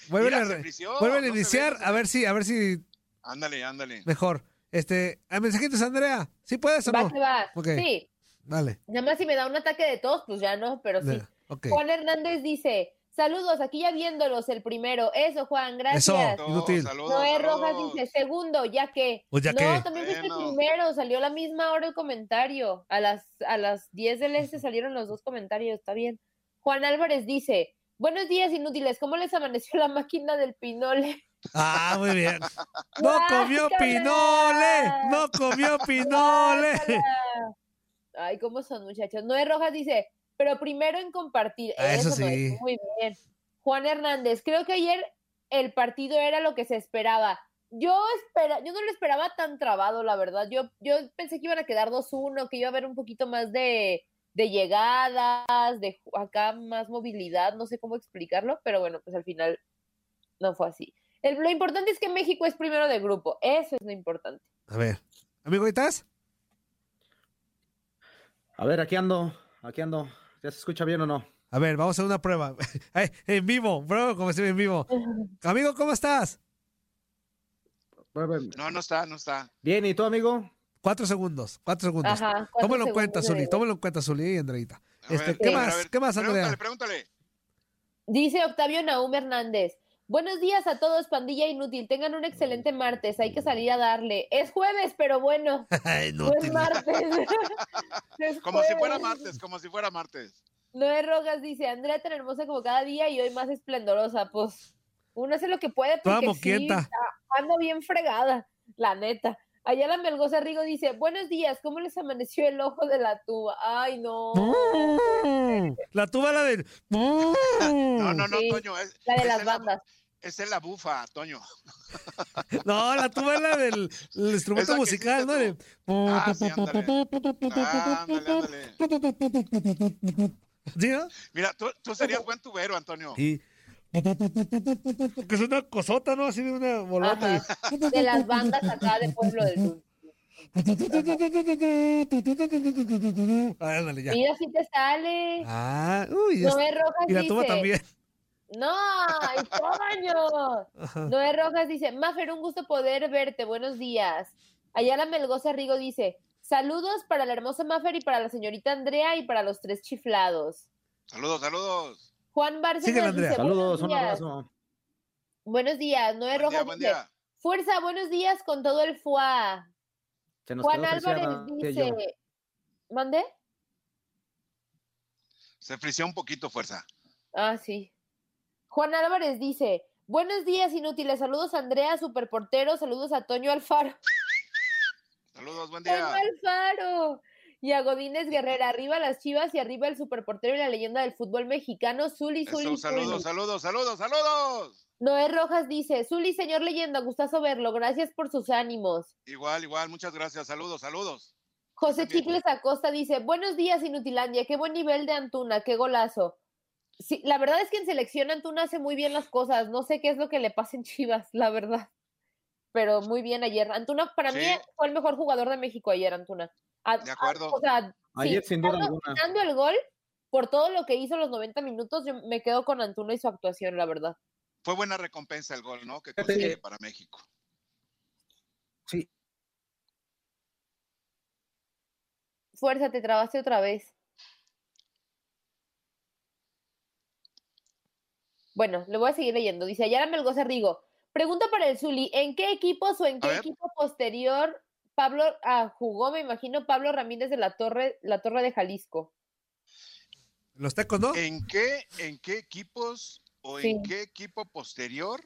[SPEAKER 2] Vuelve
[SPEAKER 4] Mira,
[SPEAKER 2] a, iniciar a
[SPEAKER 4] ve.
[SPEAKER 2] ver si, a ver si
[SPEAKER 4] Ándale, ándale.
[SPEAKER 2] mejor. Este, a mensajitos, Andrea. ¿Sí puedes o
[SPEAKER 5] Va
[SPEAKER 2] no?
[SPEAKER 5] va. Sí,
[SPEAKER 2] Vale.
[SPEAKER 5] nada más si me da un ataque de tos, pues ya no, pero sí. Juan Hernández dice, saludos, aquí ya viéndolos el primero. Eso, Juan, gracias.
[SPEAKER 2] Eso. Inútil.
[SPEAKER 4] Saludos,
[SPEAKER 5] Noé
[SPEAKER 4] saludos.
[SPEAKER 5] Rojas dice, segundo, ya que.
[SPEAKER 2] Pues ya
[SPEAKER 5] no,
[SPEAKER 2] que.
[SPEAKER 5] también fuiste el
[SPEAKER 4] Bueno.
[SPEAKER 5] primero, salió a la misma hora el comentario. A las, a las 10 del este salieron los dos comentarios, está bien. Juan Álvarez dice, buenos días inútiles, ¿cómo les amaneció la máquina del pinole?
[SPEAKER 2] Ah, muy bien. No comió pinole. No comió pinole.
[SPEAKER 5] Ay, ¿cómo son muchachos? Noé Rojas dice, pero primero en compartir.
[SPEAKER 2] Ah, eso
[SPEAKER 5] Noé,
[SPEAKER 2] sí.
[SPEAKER 5] muy bien. Juan Hernández, creo que ayer el partido era lo que se esperaba. Yo espera, yo no lo esperaba tan trabado, la verdad. Yo, yo pensé que iban a quedar 2-1, que iba a haber un poquito más de, de llegadas, de acá más movilidad, no sé cómo explicarlo, pero bueno, pues al final no fue así. El- lo importante es que México es primero de grupo, eso es lo importante.
[SPEAKER 2] A ver. Amigo.
[SPEAKER 3] A ver, aquí ando, aquí ando. ¿Ya se escucha bien o no?
[SPEAKER 2] A ver, vamos a hacer una prueba. En vivo, bro, como ve en vivo. Amigo, ¿cómo estás?
[SPEAKER 4] No, no está, no está.
[SPEAKER 3] Bien, ¿y tú, amigo?
[SPEAKER 2] Cuatro segundos, cuatro segundos.
[SPEAKER 5] Ajá, cuatro
[SPEAKER 2] Tómalo en cuenta, Zuli, tómalo en cuenta, Zuli y Andreita. Este,
[SPEAKER 4] ver,
[SPEAKER 2] ¿Qué más?
[SPEAKER 4] ver,
[SPEAKER 2] ¿Qué más, Andrea?
[SPEAKER 4] Pregúntale, pregúntale.
[SPEAKER 5] Dice Octavio Naum Hernández. Buenos días a todos, pandilla inútil. Tengan un excelente martes. Hay que salir a darle. Es jueves, pero bueno. No es martes. Es
[SPEAKER 4] Como si fuera martes, como si fuera martes.
[SPEAKER 5] Noé Rogas dice, Andrea tan hermosa como cada día y hoy más esplendorosa. Pues uno hace lo que puede porque sí,
[SPEAKER 2] moquienta.
[SPEAKER 5] a- ando bien fregada, la neta. Ayala Melgoza Rigo dice, buenos días, ¿cómo les amaneció el ojo de la tuba? Ay, no.
[SPEAKER 2] Mm, La tuba la del.
[SPEAKER 4] No, no, no,
[SPEAKER 5] Sí,
[SPEAKER 4] Toño. Es,
[SPEAKER 5] La de las
[SPEAKER 4] es la-
[SPEAKER 5] bandas.
[SPEAKER 4] Esa es la bufa, Toño.
[SPEAKER 2] No, la tuba es la del el instrumento musical, ¿no? De-
[SPEAKER 4] Ah, sí, ándale. Ándale, ándale.
[SPEAKER 2] ¿Sí, no?
[SPEAKER 4] Mira, tú, tú serías buen tubero, Antonio.
[SPEAKER 2] Sí. Que es una cosota, ¿no? Así de una bolota.
[SPEAKER 5] Ajá. De las bandas acá de Pueblo del Sur.
[SPEAKER 2] Ándale, ya.
[SPEAKER 5] Mira si te sale.
[SPEAKER 2] Ah, uy. es-
[SPEAKER 5] Noé Rojas
[SPEAKER 2] Y la
[SPEAKER 5] dice.
[SPEAKER 2] tuba también.
[SPEAKER 5] No, ¡ay, Toño! Noé Rojas dice, Mafer, un gusto poder verte, buenos días. Ayala Melgoza Rigo dice, saludos para la hermosa Mafer y para la señorita Andrea y para los tres chiflados.
[SPEAKER 4] Saludos, saludos.
[SPEAKER 5] Juan
[SPEAKER 2] Andrea.
[SPEAKER 5] dice,
[SPEAKER 3] Saludos,
[SPEAKER 5] buenos
[SPEAKER 3] un
[SPEAKER 5] días.
[SPEAKER 3] abrazo.
[SPEAKER 5] Buenos días, Noé
[SPEAKER 4] Buen
[SPEAKER 5] Rojas
[SPEAKER 4] día,
[SPEAKER 5] dice,
[SPEAKER 4] día.
[SPEAKER 5] fuerza, buenos días con todo el FUA. Juan Álvarez dice. ¿mande?
[SPEAKER 4] Se frició un poquito, fuerza.
[SPEAKER 5] Ah, sí. Juan Álvarez dice, buenos días inútiles, saludos a Andrea, superportero, saludos a Toño Alfaro.
[SPEAKER 4] Saludos, buen
[SPEAKER 5] Toño
[SPEAKER 4] día.
[SPEAKER 5] Alfaro. Y a Godínez Guerrera, arriba las chivas y arriba el superportero y la leyenda del fútbol mexicano, Zuli,
[SPEAKER 4] Eso, saludos,
[SPEAKER 5] Zuli.
[SPEAKER 4] saludos, saludos, saludos.
[SPEAKER 5] Noé Rojas dice, Zuli, señor leyenda, gustazo verlo, gracias por sus ánimos.
[SPEAKER 4] Igual, igual, muchas gracias. Saludos, saludos.
[SPEAKER 5] José. Chicles Acosta dice, buenos días Inutilandia, qué buen nivel de Antuna, qué golazo. Sí, la verdad es que en selección Antuna hace muy bien las cosas, no sé qué es lo que le pasa en Chivas, la verdad. Pero muy bien ayer. Antuna, para mí fue el mejor jugador de México ayer, Antuna. A-
[SPEAKER 4] De acuerdo.
[SPEAKER 5] a- o sea,
[SPEAKER 3] Ayer, sin duda alguna.
[SPEAKER 5] el gol, por todo lo que hizo los 90 minutos, yo me quedo con Antuna y su actuación, la verdad.
[SPEAKER 4] fue buena recompensa el gol, ¿no? Que consigue
[SPEAKER 3] eh,
[SPEAKER 4] para México.
[SPEAKER 3] Sí,
[SPEAKER 5] Fuerza, te trabaste otra vez. Bueno, lo voy a seguir leyendo. Dice Ayala Melgoza Rigo. Pregunta para el Zuli. ¿En qué equipos o en qué equipo posterior Pablo ah, jugó, me imagino, Pablo Ramírez de la Torre, la Torre de Jalisco?
[SPEAKER 2] Los tecos, ¿no?
[SPEAKER 4] ¿En qué, en qué equipos o
[SPEAKER 5] Sí.
[SPEAKER 4] en qué equipo posterior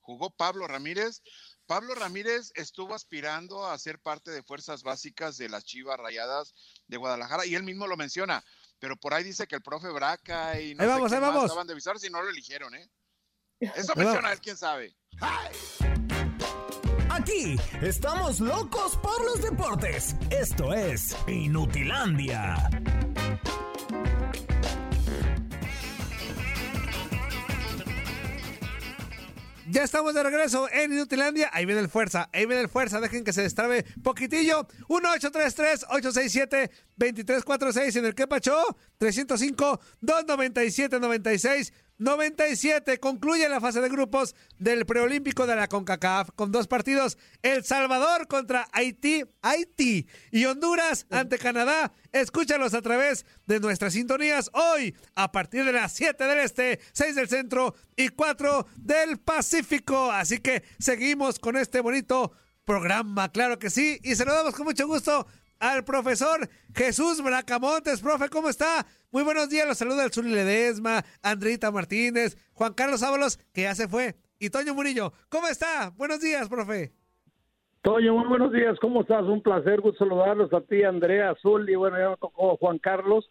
[SPEAKER 4] jugó Pablo Ramírez? Pablo Ramírez estuvo aspirando a ser parte de fuerzas básicas de las Chivas Rayadas de Guadalajara y él mismo lo menciona, pero por ahí dice que el profe Braca y no
[SPEAKER 2] Ahí
[SPEAKER 4] sé
[SPEAKER 2] vamos, ahí
[SPEAKER 4] más
[SPEAKER 2] vamos.
[SPEAKER 4] estaban de visar si no lo eligieron, ¿eh? Eso menciona él, quién sabe.
[SPEAKER 9] Aquí estamos locos por los deportes. Esto es Inutilandia.
[SPEAKER 2] Ya estamos de regreso en Inutilandia. Ahí viene el fuerza, ahí viene el fuerza. Dejen que se destrabe poquitillo. 1-833-867-2346 en el que pachó. 305-297-96. 97 concluye la fase de grupos del preolímpico de la CONCACAF con dos partidos, El Salvador contra Haití, Haití y Honduras ante Canadá. Escúchalos a través de nuestras sintonías hoy a partir de las 7 del Este, 6 del Centro y 4 del Pacífico. Así que seguimos con este bonito programa, claro que sí, y saludamos con mucho gusto al profesor Jesús Bracamontes. Profe, ¿cómo está? Muy buenos días, los saluda el Zuli Ledesma, Andrita Martínez, Juan Carlos Ábalos, que ya se fue, y Toño Murillo. ¿Cómo está? Buenos días, profe.
[SPEAKER 10] Toño, muy buenos días, ¿cómo estás? Un placer, gusto saludarlos a ti, Andrea, Azul, y bueno, ya me tocó Juan Carlos,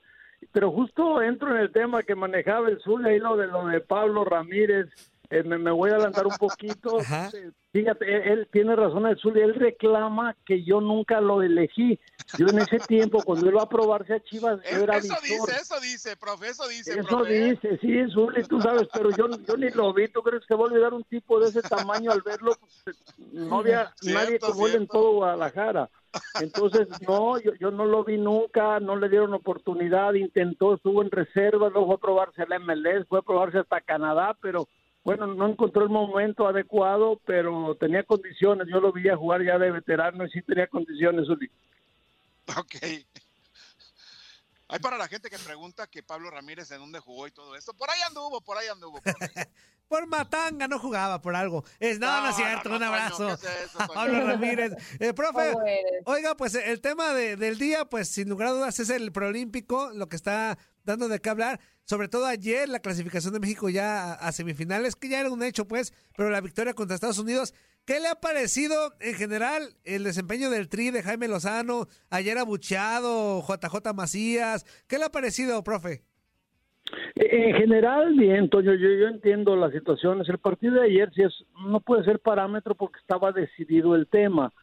[SPEAKER 10] pero justo entro en el tema que manejaba el Zul, ahí lo de lo de Pablo Ramírez, Eh, me, me voy a adelantar un poquito,
[SPEAKER 2] Ajá.
[SPEAKER 10] Eh, fíjate, él, él tiene razón el Zul, él reclama que yo nunca lo elegí, yo en ese tiempo, cuando él va a probarse a Chivas, yo
[SPEAKER 4] Es-
[SPEAKER 10] era
[SPEAKER 4] eso dice, eso dice, profe, eso dice,
[SPEAKER 10] Eso
[SPEAKER 4] profe. ¿eh?
[SPEAKER 10] dice, sí, Zuli, tú sabes, pero yo, yo ni lo vi. ¿Tú crees que se va a olvidar un tipo de ese tamaño al verlo? Pues, no había
[SPEAKER 4] Cierto,
[SPEAKER 10] nadie como él en todo Guadalajara. Entonces, no, yo, yo no lo vi nunca, no le dieron oportunidad, intentó, estuvo en reserva, luego fue a probarse la MLS, fue a probarse hasta Canadá, pero bueno, no encontró el momento adecuado, pero tenía condiciones. Yo lo vi a jugar ya de veterano y sí tenía condiciones, Zuli.
[SPEAKER 4] Ok. Hay para la gente que pregunta que Pablo Ramírez en dónde jugó y todo esto. Por ahí anduvo, por ahí anduvo.
[SPEAKER 2] Por Matanga no jugaba por algo. Es, no, no,
[SPEAKER 4] No,
[SPEAKER 2] es cierto.
[SPEAKER 4] no,
[SPEAKER 2] un
[SPEAKER 4] no,
[SPEAKER 2] abrazo
[SPEAKER 4] ¿qué es eso,
[SPEAKER 2] a
[SPEAKER 4] Toño?
[SPEAKER 2] Pablo Ramírez. Eh, profe,
[SPEAKER 5] ¿Cómo eres?
[SPEAKER 2] Oiga, pues el tema de- del día, pues sin lugar a dudas es el preolímpico, lo que está dando de qué hablar. Sobre todo ayer, la clasificación de México ya a, semifinales, que ya era un hecho, pues, pero la victoria contra Estados Unidos. ¿Qué le ha parecido en general el desempeño del Tri de Jaime Lozano? Ayer abucheado, JJ Macías. ¿Qué le ha parecido, profe?
[SPEAKER 10] En general, bien, Toño, yo, yo entiendo las situaciones. El partido de ayer sí es, no puede ser parámetro porque estaba decidido el tema.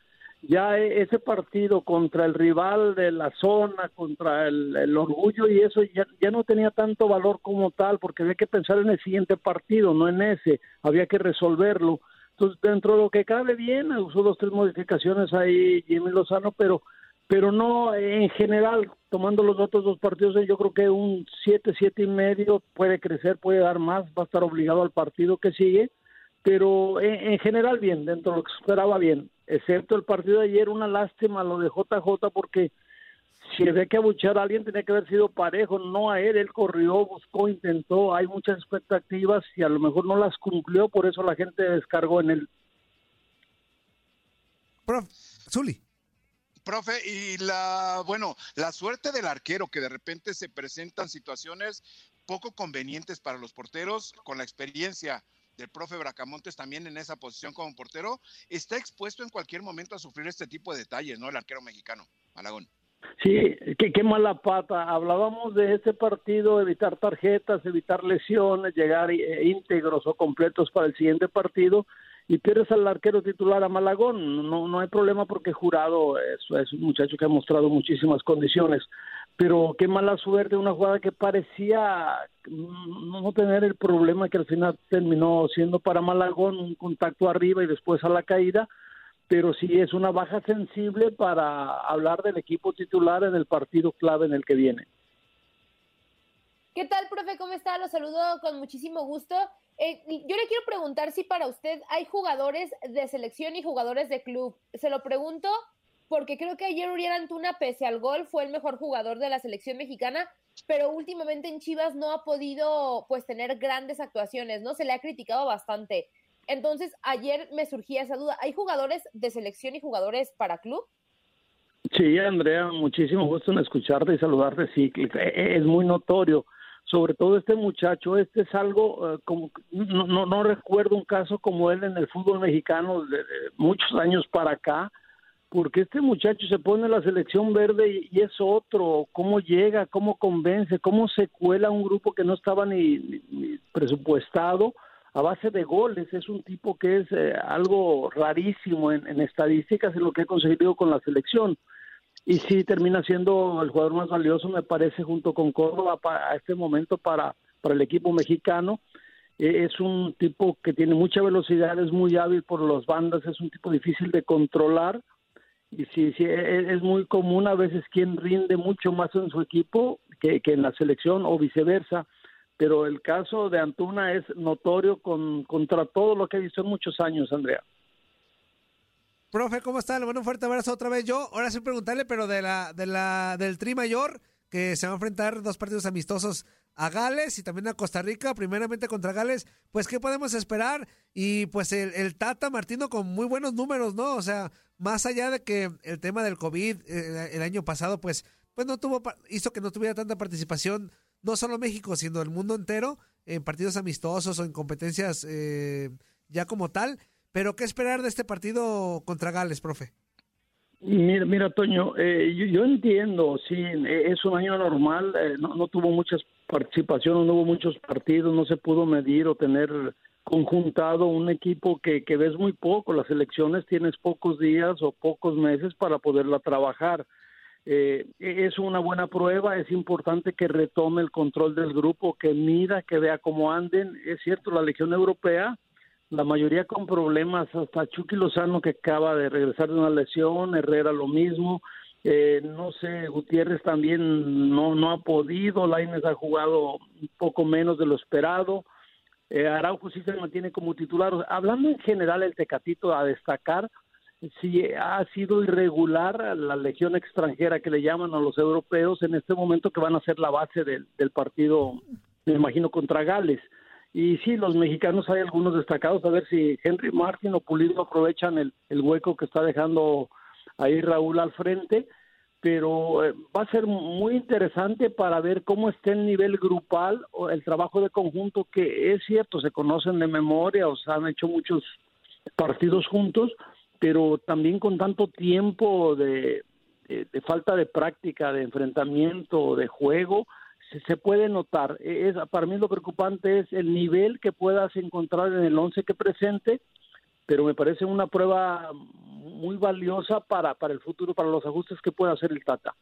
[SPEAKER 10] Ya e- ese partido contra el rival de la zona, contra el, orgullo y eso ya, ya no tenía tanto valor como tal porque había que pensar en el siguiente partido, no en ese, había que resolverlo. Entonces, dentro de lo que cabe bien, usó dos, tres modificaciones ahí Jimmy Lozano, pero pero no en general, tomando los otros dos partidos, yo creo que un 7, siete y medio puede crecer, puede dar más, va a estar obligado al partido que sigue, pero en, en general bien, dentro de lo que esperaba bien, excepto el partido de ayer, una lástima lo de JJ porque si había que abuchear a alguien tenía que haber sido parejo, no a él, él corrió, buscó, intentó, hay muchas expectativas y a lo mejor no las cumplió, por eso la gente descargó en él.
[SPEAKER 2] Profe, Zuli.
[SPEAKER 4] Profe, y la, bueno, la suerte del arquero, que de repente se presentan situaciones poco convenientes para los porteros, con la experiencia del profe Bracamontes también en esa posición como portero, está expuesto en cualquier momento a sufrir este tipo de detalles, ¿no? El arquero mexicano, Malagón.
[SPEAKER 10] Sí, qué, qué mala pata. Hablábamos de este partido, evitar tarjetas, evitar lesiones, llegar eh, íntegros o completos para el siguiente partido y pierdes al arquero titular a Malagón. No, no hay problema porque Jurado es, es un muchacho que ha mostrado muchísimas condiciones. Pero qué mala suerte, una jugada que parecía mm, no tener el problema que al final terminó siendo para Malagón, un contacto arriba y después a la caída pero sí es una baja sensible para hablar del equipo titular en el partido clave en el que viene.
[SPEAKER 5] ¿Qué tal, profe? ¿Cómo está? Lo saludo con muchísimo gusto. Eh, yo le quiero preguntar si para usted hay jugadores de selección y jugadores de club. Se lo pregunto porque creo que ayer Uriel Antuna, pese al gol, fue el mejor jugador de la selección mexicana, pero últimamente en Chivas no ha podido pues tener grandes actuaciones, ¿no? Se le ha criticado bastante. Entonces, ayer me surgía esa duda. ¿Hay jugadores de selección y jugadores para club?
[SPEAKER 10] Sí, Andrea, muchísimo gusto en escucharte y saludarte. Sí, es muy notorio sobre todo este muchacho, este es algo eh, como no, no, no, recuerdo un caso como él en el fútbol mexicano de, muchos años para acá, porque este muchacho se pone en la selección verde y, es otro, cómo llega, cómo convence, cómo se cuela un grupo que no estaba ni, presupuestado a base de goles, es un tipo que es eh, algo rarísimo en, estadísticas en lo que ha conseguido con la selección y sí termina siendo el jugador más valioso, me parece, junto con Córdoba a este momento para, para el equipo mexicano. E, es un tipo que tiene mucha velocidad, es muy hábil por las bandas, es un tipo difícil de controlar. Sí, sí, e, es muy común a veces quien rinde mucho más en su equipo que, que en la selección o viceversa. Pero el caso de Antuna es notorio con, contra todo lo que he visto en muchos años, Andrea.
[SPEAKER 2] Profe, ¿cómo está? Le mando un fuerte abrazo otra vez. Yo, ahora sin preguntarle, pero de la, de la, del Tri Mayor, que se va a enfrentar dos partidos amistosos a Gales y también a Costa Rica, primeramente contra Gales, pues ¿qué podemos esperar? Y pues el, Tata Martino con muy buenos números, ¿no? O sea, más allá de que el tema del COVID eh, el año pasado, pues, pues no tuvo, hizo que no tuviera tanta participación, no solo México, sino el mundo entero, en partidos amistosos o en competencias eh, ya como tal. Pero, ¿qué esperar de este partido contra Gales, profe?
[SPEAKER 10] Mira, mira Toño, eh, yo, entiendo, sí, eh, es un año normal, eh, no, tuvo muchas participaciones, no hubo muchos partidos, no se pudo medir o tener conjuntado un equipo que, que ves muy poco, las elecciones tienes pocos días o pocos meses para poderla trabajar. es una buena prueba, es importante que retome el control del grupo, que mida, que vea cómo anden. Es cierto, la Legión Europea la mayoría con problemas, hasta Chucky Lozano que acaba de regresar de una lesión, Herrera lo mismo, eh, no sé, Gutiérrez también no, no ha podido, Laines ha jugado un poco menos de lo esperado, eh, Araujo sí se mantiene como titular, hablando en general el Tecatito a destacar, si ha sido irregular la legión extranjera que le llaman a los europeos en este momento que van a ser la base del, partido, me imagino, contra Gales. Y sí, los mexicanos hay algunos destacados, a ver si Henry Martin o Pulido aprovechan el hueco que está dejando ahí Raúl al frente, pero eh, va a ser muy interesante para ver cómo está el nivel grupal o el trabajo de conjunto, que es cierto, se conocen de memoria, o sea, han hecho muchos partidos juntos, pero también con tanto tiempo de, falta de práctica, de enfrentamiento, de juego, se puede notar. Es, para mí lo preocupante es el nivel que puedas encontrar en el 11 que presente, pero me parece una prueba muy valiosa para, para el futuro, para los ajustes que pueda hacer el Tata.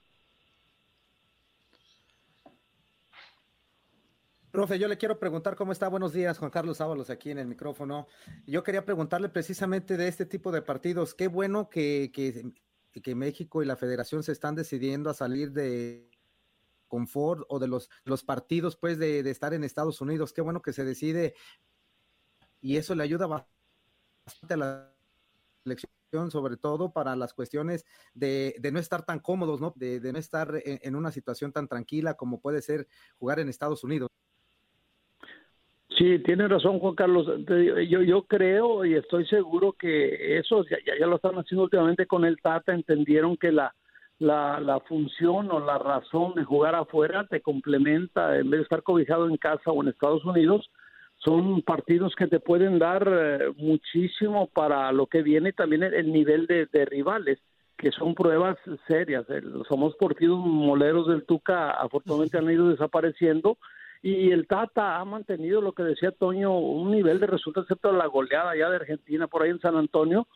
[SPEAKER 3] Profe, yo le quiero preguntar cómo está. Buenos días, Juan Carlos Ábalos, aquí en el micrófono. Yo quería preguntarle precisamente de este tipo de partidos. Qué bueno que, que, que México y la Federación se están decidiendo a salir de confort o de los, los partidos, pues, de, estar en Estados Unidos. Qué bueno que se decide y eso le ayuda bastante a la selección, sobre todo para las cuestiones de, no estar tan cómodos, ¿no? De, no estar en, una situación tan tranquila como puede ser jugar en Estados Unidos.
[SPEAKER 10] Sí, tiene razón Juan Carlos. Yo, yo creo y estoy seguro que eso ya, ya lo están haciendo últimamente con el Tata, entendieron que la, la, la función o la razón de jugar afuera te complementa en vez de estar cobijado en casa o en Estados Unidos. Son partidos que te pueden dar eh, muchísimo para lo que viene también el, nivel de, de, rivales, que son pruebas serias. somos partidos moleros del Tuca, afortunadamente han ido desapareciendo y el Tata ha mantenido lo que decía Toño, un nivel de resultados, excepto la goleada ya de Argentina por ahí en San Antonio,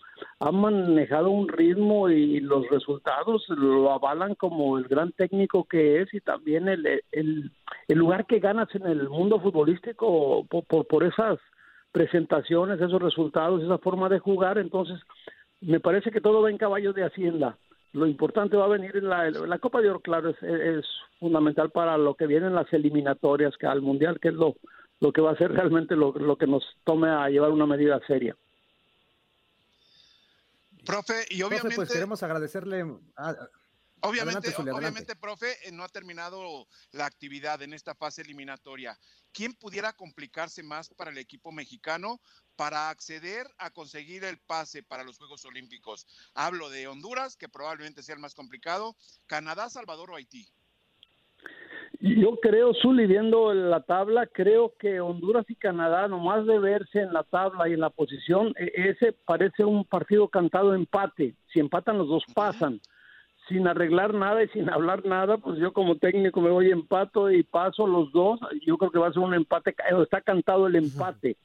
[SPEAKER 10] ha manejado un ritmo y los resultados lo avalan como el gran técnico que es y también el, el, lugar que ganas en el mundo futbolístico por, por, esas presentaciones, esos resultados, esa forma de jugar. Entonces, me parece que todo va en caballo de Hacienda Lo importante va a venir en la, la Copa de Oro, claro, es, es fundamental para lo que vienen las eliminatorias que al Mundial, que es lo, lo que va a ser realmente lo, lo que nos tome a llevar una medida seria.
[SPEAKER 4] Profe, y obviamente...
[SPEAKER 3] Profe, pues queremos agradecerle... A,
[SPEAKER 4] Obviamente,
[SPEAKER 3] Adelante,
[SPEAKER 4] obviamente, profe, eh, no ha terminado la actividad en esta fase eliminatoria. ¿Quién pudiera complicarse más para el equipo mexicano para acceder a conseguir el pase para los Juegos Olímpicos? Hablo de Honduras, que probablemente sea el más complicado, Canadá, Salvador o Haití.
[SPEAKER 10] Yo creo, Zuli, viendo la tabla, creo que Honduras y Canadá, nomás de verse en la tabla y en la posición, e- ese parece un partido cantado empate. Si empatan los dos pasan. Sin arreglar nada y sin hablar nada, pues yo como técnico me voy empato y paso los dos. Yo creo que va a ser un empate, ca- está cantado el empate.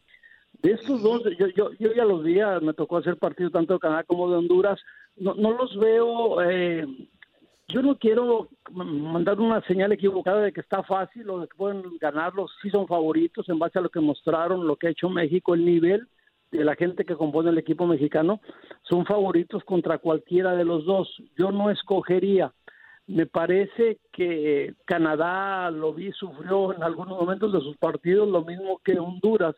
[SPEAKER 10] De estos dos, yo, yo, yo ya los ah, me tocó hacer partidos tanto de Canadá como de Honduras. No, no los veo eh, yo no quiero mandar una señal equivocada de que está fácil o de que pueden ganarlos. Sí son favoritos en base a lo que mostraron, lo que ha hecho México, el nivel de la gente que compone el equipo mexicano. Son favoritos contra cualquiera de los dos. Yo no escogería. Me parece que Canadá lo vi, sufrió en algunos momentos de sus partidos lo mismo que Honduras,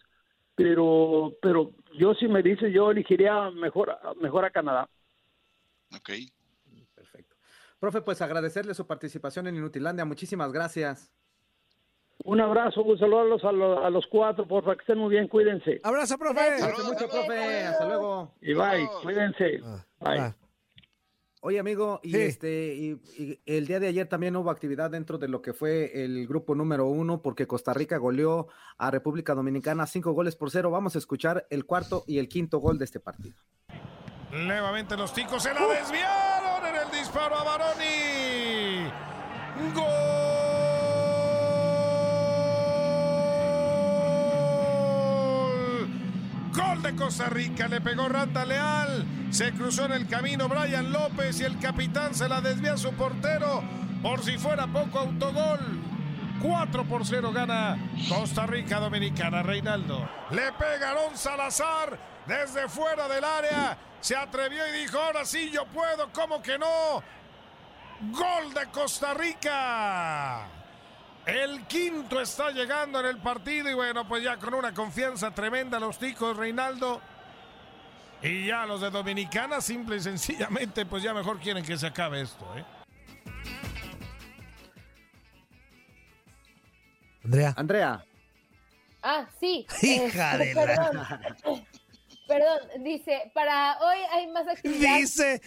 [SPEAKER 10] pero pero yo si me dice yo elegiría mejor mejor a Canadá.
[SPEAKER 4] Ok.
[SPEAKER 3] Perfecto. Profe, pues agradecerle su participación en Inutilandia. Muchísimas gracias.
[SPEAKER 10] Un abrazo, un saludo a los, a los, a los cuatro, por favor, que estén muy bien, cuídense.
[SPEAKER 2] Abrazo, profe.
[SPEAKER 3] Cuídense mucho, profe. Hasta luego.
[SPEAKER 10] Y bye, cuídense. Bye.
[SPEAKER 2] Ah.
[SPEAKER 3] Oye, amigo, y
[SPEAKER 2] Sí.
[SPEAKER 3] este, y, y el día de ayer también hubo actividad dentro de lo que fue el grupo número uno, porque Costa Rica goleó a República Dominicana cinco goles por cero. Vamos a escuchar el cuarto y el quinto gol de este partido.
[SPEAKER 7] Nuevamente los ticos se la desviaron en el disparo a Baroni. Gol. Gol de Costa Rica. Le pegó Rata Leal. Se cruzó en el camino Brian López y el capitán se la desvía a su portero. Por si fuera poco autogol. 4 por 0 gana Costa Rica Dominicana. Reinaldo. Le pegaron Salazar desde fuera del área. Se atrevió y dijo, ahora sí yo puedo, ¿cómo que no? Gol de Costa Rica. El quinto está llegando en el partido y bueno, pues ya con una confianza tremenda los ticos, Reinaldo. Y ya los de Dominicana simple y sencillamente pues ya mejor quieren que se acabe esto, ¿eh?
[SPEAKER 2] Andrea.
[SPEAKER 3] Andrea.
[SPEAKER 5] Ah, sí.
[SPEAKER 2] Hija
[SPEAKER 5] Este,
[SPEAKER 2] de la-
[SPEAKER 5] Perdón. Perdón, dice, para hoy hay más actividad.
[SPEAKER 2] Dice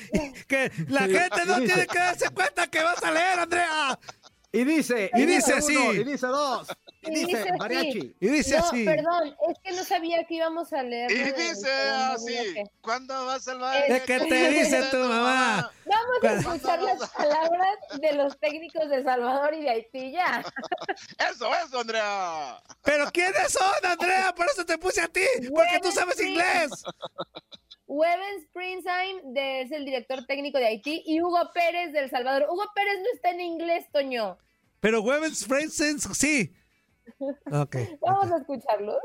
[SPEAKER 2] que la gente no tiene que darse cuenta que vas a leer, Andrea.
[SPEAKER 3] Y dice,
[SPEAKER 2] Y dice así.
[SPEAKER 3] uno, y dice dos, y, dice, mariachi.
[SPEAKER 2] Y dice
[SPEAKER 5] no,
[SPEAKER 2] así.
[SPEAKER 5] perdón, es que no sabía que íbamos a leer.
[SPEAKER 4] Y dice así,
[SPEAKER 5] bloque.
[SPEAKER 4] ¿cuándo vas al baño?
[SPEAKER 5] Es
[SPEAKER 2] que te dice tu mamá.
[SPEAKER 5] Vamos a escuchar las palabras de los técnicos de Salvador y de Haití ya.
[SPEAKER 4] Eso, eso, Andrea.
[SPEAKER 2] Pero ¿quiénes son, Andrea? Por eso te puse a ti, porque tú sabes
[SPEAKER 5] Sí.
[SPEAKER 2] inglés.
[SPEAKER 5] Weven Springsheim de- es el director técnico de Haití y Hugo Pérez del Salvador. Hugo Pérez no está en inglés, Toño.
[SPEAKER 2] Pero Webens Friends, sí. Ok.
[SPEAKER 5] Vamos a escucharlos.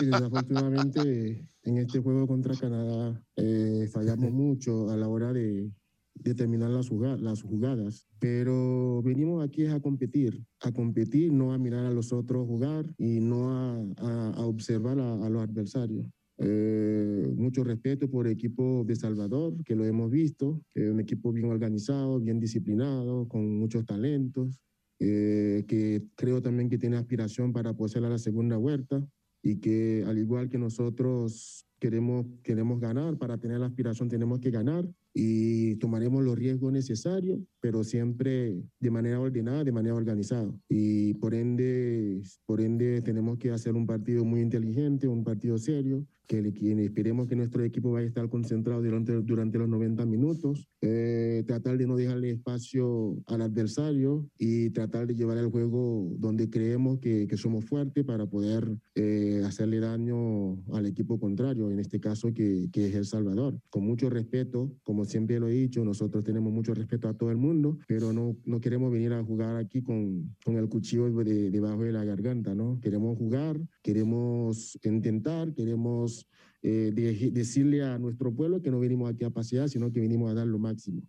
[SPEAKER 11] Y desafortunadamente en este juego contra Canadá eh, fallamos mucho a la hora de, de terminar las, las jugadas. Pero venimos aquí a competir, a competir, no a mirar a los otros jugar y no a, a- a observar a, a los adversarios. Eh, mucho respeto por el equipo de Salvador, que lo hemos visto, que es un equipo bien organizado, bien disciplinado, con muchos talentos, eh, que creo también que tiene aspiración para poder ser a la segunda vuelta y que al igual que nosotros queremos, queremos ganar, para tener la aspiración tenemos que ganar y tomaremos los riesgos necesarios, pero siempre de manera ordenada, de manera organizada. Y por ende, por ende tenemos que hacer un partido muy inteligente, un partido serio, que, que esperemos que nuestro equipo vaya a estar concentrado durante, durante los 90 minutos, eh, tratar de no dejarle espacio al adversario y tratar de llevar el juego donde creemos que, que somos fuertes para poder eh, hacerle daño al equipo contrario, en este caso que, que es El Salvador. Con mucho respeto, como siempre lo he dicho, nosotros tenemos mucho respeto a todo el mundo, pero no, no queremos venir a jugar aquí con, con el cuchillo de- debajo de la garganta, ¿no? Queremos jugar, queremos intentar, queremos eh, de- decirle a nuestro pueblo que no venimos aquí a pasear, sino que venimos a dar lo máximo.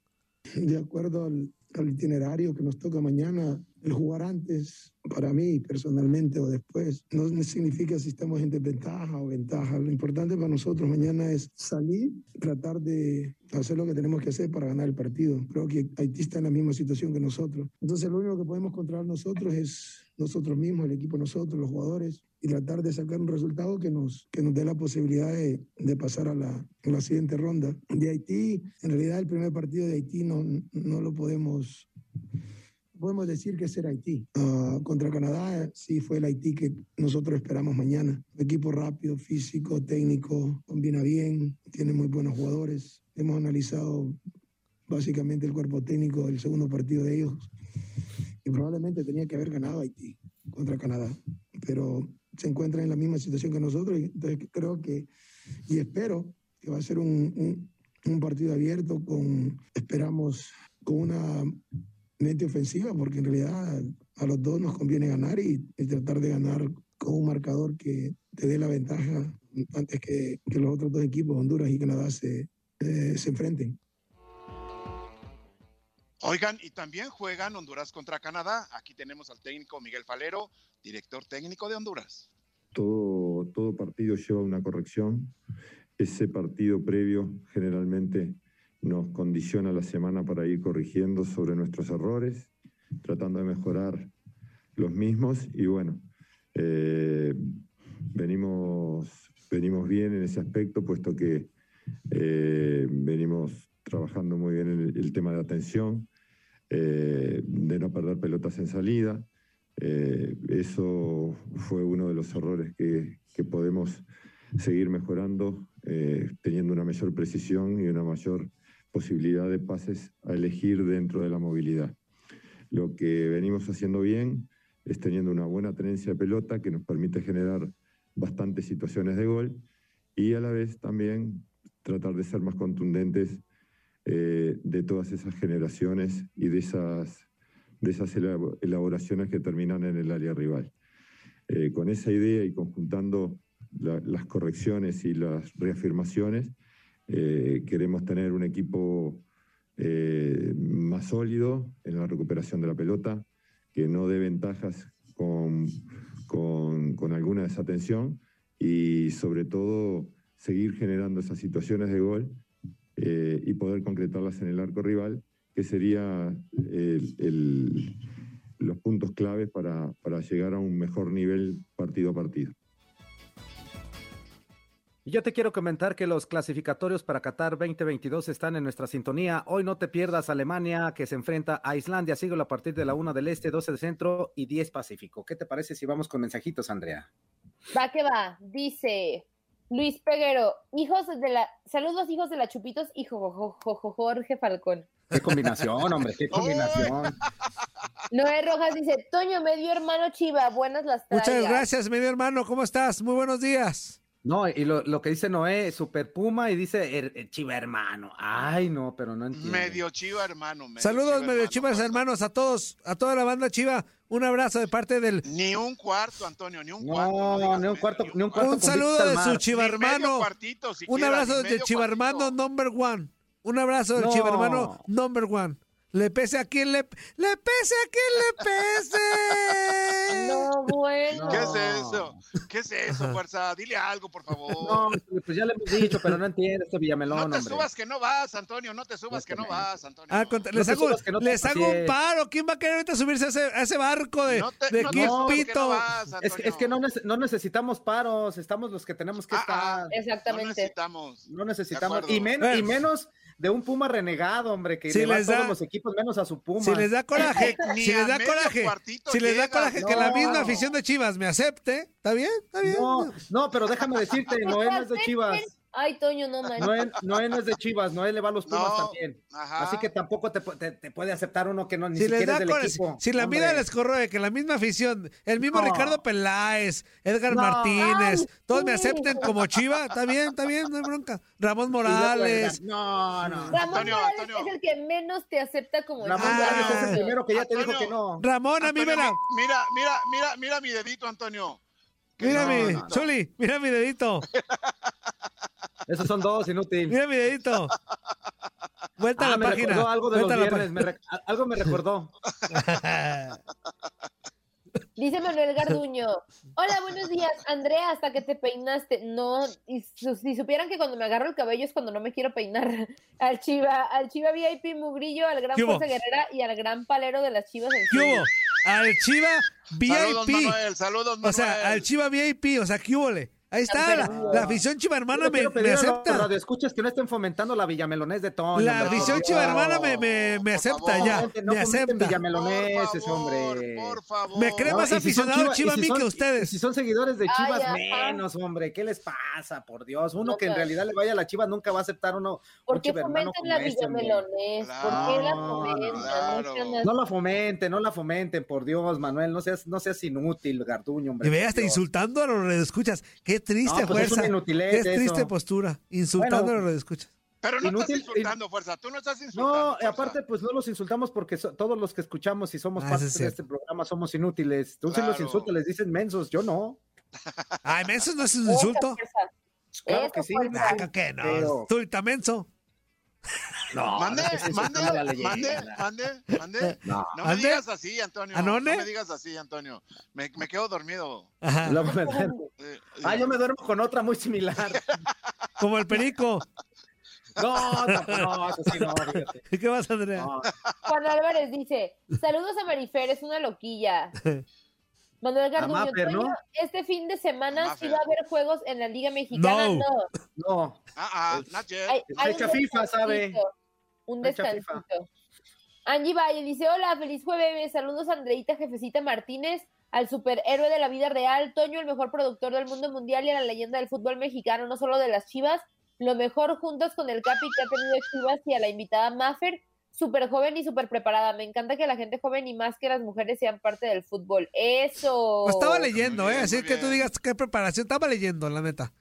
[SPEAKER 12] de acuerdo al, al itinerario que nos toca mañana, el jugar antes, para mí personalmente o después, no significa si estamos en desventaja o ventaja. Lo importante para nosotros mañana es salir, tratar de hacer lo que tenemos que hacer para ganar el partido. Creo que Haití está en la misma situación que nosotros. Entonces lo único que podemos controlar nosotros es nosotros mismos, el equipo nosotros, los jugadores, y tratar de sacar un resultado que nos, que nos dé la posibilidad de, de pasar a la, a la siguiente ronda. De Haití, en realidad el primer partido de Haití no, no lo podemos podemos decir que es el Haití. Ah, contra Canadá sí fue el Haití que nosotros esperamos mañana. Equipo rápido, físico, técnico, combina bien, tiene muy buenos jugadores. Hemos analizado básicamente el cuerpo técnico del segundo partido de ellos y probablemente tenía que haber ganado Haití contra Canadá, pero se encuentra en la misma situación que nosotros y entonces creo que y espero que va a ser un, un, un partido abierto con, esperamos, con una mente ofensiva, porque en realidad a los dos nos conviene ganar y, y tratar de ganar con un marcador que te dé la ventaja antes que, que los otros dos equipos, Honduras y Canadá, se, eh, se enfrenten.
[SPEAKER 4] Oigan, y también juegan Honduras contra Canadá. Aquí tenemos al técnico Miguel Falero, director técnico de Honduras.
[SPEAKER 13] Todo, todo partido lleva una corrección. Ese partido previo generalmente nos condiciona la semana para ir corrigiendo sobre nuestros errores, tratando de mejorar los mismos y bueno, eh, venimos, venimos bien en ese aspecto, puesto que eh, venimos trabajando muy bien el, el tema de atención, eh, de no perder pelotas en salida. Eso fue uno de los errores que, que podemos seguir mejorando, teniendo una mayor precisión y una mayor posibilidad de pases a elegir dentro de la movilidad. Lo que venimos haciendo bien es teniendo una buena tenencia de pelota que nos permite generar bastantes situaciones de gol y a la vez también tratar de ser más contundentes eh, de todas esas generaciones y de esas, de esas elaboraciones que terminan en el área rival. Eh, con esa idea y conjuntando la, las correcciones y las reafirmaciones, eh, queremos tener un equipo eh, más sólido en la recuperación de la pelota, que no dé ventajas con, con, alguna desatención y sobre todo seguir generando esas situaciones de gol eh, y poder concretarlas en el arco rival, que sería los puntos claves para, para llegar a un mejor nivel partido a partido.
[SPEAKER 3] Y yo te quiero comentar que los clasificatorios para Qatar 2022 están en nuestra sintonía. Hoy no te pierdas Alemania que se enfrenta a Islandia. Sigo a partir de la 1 del Este, 12 del Centro y 10 Pacífico. ¿Qué te parece si vamos con mensajitos, Andrea?
[SPEAKER 5] Va que va. Dice Luis Peguero, hijos de la... Saludos hijos de la Chupitos y jo, jo, jo, Jorge Falcón.
[SPEAKER 3] Qué combinación, hombre, qué combinación.
[SPEAKER 5] Noé Rojas dice, Toño, medio hermano Chiva, buenas las traigas.
[SPEAKER 2] Muchas gracias, medio hermano. ¿Cómo estás? Muy buenos días.
[SPEAKER 3] No, y lo, lo, que dice Noé, Super Puma, y dice er, er, Chiva hermano. Ay, no, pero no entiendo.
[SPEAKER 4] Medio Chiva hermano. Medio
[SPEAKER 2] Saludos,
[SPEAKER 4] chiva
[SPEAKER 2] medio
[SPEAKER 4] hermano,
[SPEAKER 2] Chivas hermanos, a todos, a toda la banda Chiva. Un abrazo de parte del.
[SPEAKER 4] Ni un cuarto, Antonio, ni un
[SPEAKER 3] No,
[SPEAKER 4] cuarto.
[SPEAKER 3] ni un cuarto, ni un cuarto.
[SPEAKER 2] Un saludo de su Chiva hermano.
[SPEAKER 4] cuartito,
[SPEAKER 2] Un abrazo de Chiva hermano number one. Un abrazo del
[SPEAKER 3] No.
[SPEAKER 2] Chiva hermano number one. Le pese a quien le, le pese a quien le pese.
[SPEAKER 5] No, bueno.
[SPEAKER 4] ¿Qué es eso? ¿Qué es eso, fuerza? Dile algo, por favor.
[SPEAKER 3] No, pues ya le hemos dicho, pero no entiende este Villamelón,
[SPEAKER 4] No te
[SPEAKER 3] hombre.
[SPEAKER 4] subas que no vas, Antonio. No te subas que no vas, Antonio.
[SPEAKER 2] Ah, contra-
[SPEAKER 3] No
[SPEAKER 2] les hago,
[SPEAKER 3] no
[SPEAKER 2] les hago un paro. ¿Quién va a querer ahorita subirse a ese, a ese barco de,
[SPEAKER 4] No te-
[SPEAKER 2] de
[SPEAKER 4] no te
[SPEAKER 2] Kid
[SPEAKER 4] subas que no
[SPEAKER 2] Pito?
[SPEAKER 4] vas,
[SPEAKER 3] Es, que- es que no, nece- no necesitamos paros, estamos los que tenemos que
[SPEAKER 4] Ah,
[SPEAKER 3] estar.
[SPEAKER 4] ah, No
[SPEAKER 5] Exactamente.
[SPEAKER 4] necesitamos.
[SPEAKER 3] No necesitamos.
[SPEAKER 4] De acuerdo.
[SPEAKER 3] Y, men- y menos de un Puma renegado, hombre, que
[SPEAKER 2] Si
[SPEAKER 3] le va a
[SPEAKER 2] les
[SPEAKER 3] todos
[SPEAKER 2] da-
[SPEAKER 3] los equipos menos a su Puma.
[SPEAKER 2] Si les da coraje, si
[SPEAKER 4] a
[SPEAKER 2] les da coraje, si les da coraje que la
[SPEAKER 3] No.
[SPEAKER 2] misma afición de Chivas me acepte, ¿está bien? ¿Está bien?
[SPEAKER 3] No, no, pero déjame decirte, Noé no es de Chivas.
[SPEAKER 5] Ay, Toño, no manches.
[SPEAKER 3] Noé, Noé no es de Chivas, Noé le va a los Pumas
[SPEAKER 4] No,
[SPEAKER 3] también.
[SPEAKER 4] ajá.
[SPEAKER 3] Así que tampoco te, te- te puede aceptar uno que no ni
[SPEAKER 2] Si les
[SPEAKER 3] siquiera
[SPEAKER 2] da
[SPEAKER 3] es del equipo.
[SPEAKER 2] si la
[SPEAKER 3] Hombre.
[SPEAKER 2] vida les corroe que la misma afición, el mismo
[SPEAKER 3] No.
[SPEAKER 2] Ricardo Peláez, Edgar
[SPEAKER 3] No.
[SPEAKER 2] Martínez,
[SPEAKER 5] Ay,
[SPEAKER 2] todos me acepten como Chiva, está bien, está bien, no hay bronca. Ramón Morales,
[SPEAKER 3] No, no.
[SPEAKER 5] Ramón
[SPEAKER 4] Antonio,
[SPEAKER 5] Morales
[SPEAKER 4] Antonio.
[SPEAKER 5] es el que menos te acepta como
[SPEAKER 3] Ramón
[SPEAKER 2] Ah.
[SPEAKER 3] Morales es el primero que ya te dijo que no.
[SPEAKER 2] Ramón, a mí me
[SPEAKER 4] Antonio,
[SPEAKER 2] la...
[SPEAKER 4] mi- Mira, mira, mira, mira mi dedito, Antonio.
[SPEAKER 2] Mira
[SPEAKER 4] no,
[SPEAKER 2] mi,
[SPEAKER 4] no, no.
[SPEAKER 2] Chuli, mira mi dedito,
[SPEAKER 3] Esos son dos, inútil.
[SPEAKER 2] mira mi dedito. Vuelta a
[SPEAKER 3] Ah,
[SPEAKER 2] la
[SPEAKER 3] me
[SPEAKER 2] página.
[SPEAKER 3] recordó algo de los
[SPEAKER 2] Vuelta la
[SPEAKER 3] viernes, me algo me recordó.
[SPEAKER 5] Dice Manuel Garduño. Hola, buenos días. Andrea, hasta que te peinaste. No, y su- si supieran que cuando me agarro el cabello es cuando no me quiero peinar. Al Chiva, al Chiva VIP Mugrillo, al gran. Fuerza Guerrera y al gran palero de las Chivas. en
[SPEAKER 2] ¿Qué hubo? Al Chiva
[SPEAKER 4] Saludos,
[SPEAKER 2] VIP.
[SPEAKER 4] Manuel. Saludos, Manuel.
[SPEAKER 2] O sea, al Chiva VIP. O sea, ¿qué hubo? Ahí está. La, la afición chiva hermana
[SPEAKER 3] Yo
[SPEAKER 2] me, me
[SPEAKER 3] pedir a los
[SPEAKER 2] acepta.
[SPEAKER 3] radioescuchas que no estén fomentando la villamelonés de Toño.
[SPEAKER 2] La
[SPEAKER 3] hombre,
[SPEAKER 2] afición
[SPEAKER 3] por
[SPEAKER 2] chiva
[SPEAKER 3] Dios.
[SPEAKER 2] hermana me, me, me acepta
[SPEAKER 4] favor.
[SPEAKER 2] ya.
[SPEAKER 3] No
[SPEAKER 2] Me acepta.
[SPEAKER 3] villameloneses,
[SPEAKER 4] Por favor,
[SPEAKER 3] hombre.
[SPEAKER 4] por favor.
[SPEAKER 2] Me cree más
[SPEAKER 3] si
[SPEAKER 2] aficionado
[SPEAKER 3] Chiva-
[SPEAKER 2] a
[SPEAKER 3] si
[SPEAKER 2] mí
[SPEAKER 3] son-
[SPEAKER 2] que ustedes.
[SPEAKER 3] Si son seguidores de Chivas, menos, hombre. ¿Qué les pasa? Por Dios. Uno
[SPEAKER 5] No,
[SPEAKER 3] que en realidad le vaya a la Chivas nunca va a aceptar uno.
[SPEAKER 5] ¿Por qué fomentan la
[SPEAKER 3] este,
[SPEAKER 5] villamelonés? ¿Por qué la fomentan?
[SPEAKER 4] claro.
[SPEAKER 5] No
[SPEAKER 3] la fomenten, no la fomenten, por Dios, Manuel. No seas, no seas inútil, Garduño, hombre.
[SPEAKER 2] Y ve
[SPEAKER 3] por
[SPEAKER 2] hasta
[SPEAKER 3] Dios.
[SPEAKER 2] insultando a los redescuchas. Qué triste
[SPEAKER 3] No, pues es
[SPEAKER 2] fuerza.
[SPEAKER 3] una inutilez
[SPEAKER 2] Qué triste postura. Insultando
[SPEAKER 3] Bueno.
[SPEAKER 2] a los redescuchas.
[SPEAKER 4] Pero no
[SPEAKER 3] Inútil-
[SPEAKER 4] estás insultando, fuerza. Tú no estás insultando.
[SPEAKER 3] No, y
[SPEAKER 4] fuerza.
[SPEAKER 3] aparte, pues no los insultamos porque so- todos los que escuchamos y somos
[SPEAKER 2] Ah,
[SPEAKER 3] parte
[SPEAKER 2] es
[SPEAKER 3] de este programa somos inútiles. Tú sí los
[SPEAKER 4] Claro.
[SPEAKER 3] insultas, les dices mensos, yo no.
[SPEAKER 2] Ay, menso no es un insulto.
[SPEAKER 3] Claro que sí.
[SPEAKER 2] Ah, que no.
[SPEAKER 3] Pero-
[SPEAKER 2] Tú menso.
[SPEAKER 3] No,
[SPEAKER 4] Mande,
[SPEAKER 3] no
[SPEAKER 4] mande, mande, mande, mande.
[SPEAKER 3] No.
[SPEAKER 4] No me digas así, Antonio.
[SPEAKER 2] ¿Anone?
[SPEAKER 4] No me digas así, Antonio. Me, me quedo dormido.
[SPEAKER 2] Ajá.
[SPEAKER 3] Luego me duermo.
[SPEAKER 4] Eh, eh,
[SPEAKER 3] Ah, yo me duermo con otra muy similar.
[SPEAKER 2] Como el perico.
[SPEAKER 3] No, no, no, fíjate.
[SPEAKER 2] ¿Y qué más, Andrea?
[SPEAKER 3] No.
[SPEAKER 5] Juan Álvarez dice, saludos a Marifer, es una loquilla. Manuel Garduño,
[SPEAKER 3] Mapper,
[SPEAKER 5] este fin de semana sí va a haber juegos en la Liga Mexicana.
[SPEAKER 2] No.
[SPEAKER 5] No,
[SPEAKER 3] No,
[SPEAKER 4] Ah, ah, not yet.
[SPEAKER 5] hay, hay
[SPEAKER 3] Fecha
[SPEAKER 5] un
[SPEAKER 3] FIFA, ¿sabe?
[SPEAKER 5] descansito, Un descansito. Angie Valle dice, hola, feliz jueves, saludos a Andreita Jefecita Martínez, al superhéroe de la vida real, Toño, el mejor productor del mundo mundial y a la leyenda del fútbol mexicano, no solo de las Chivas, lo mejor juntos con el Capi que ha tenido Chivas y a la invitada Maffer, súper joven y súper preparada. Me encanta que la gente joven y más que las mujeres sean parte del fútbol. Eso.
[SPEAKER 2] Pues estaba leyendo, ¿eh? Así que tú digas qué preparación. Estaba leyendo, la neta.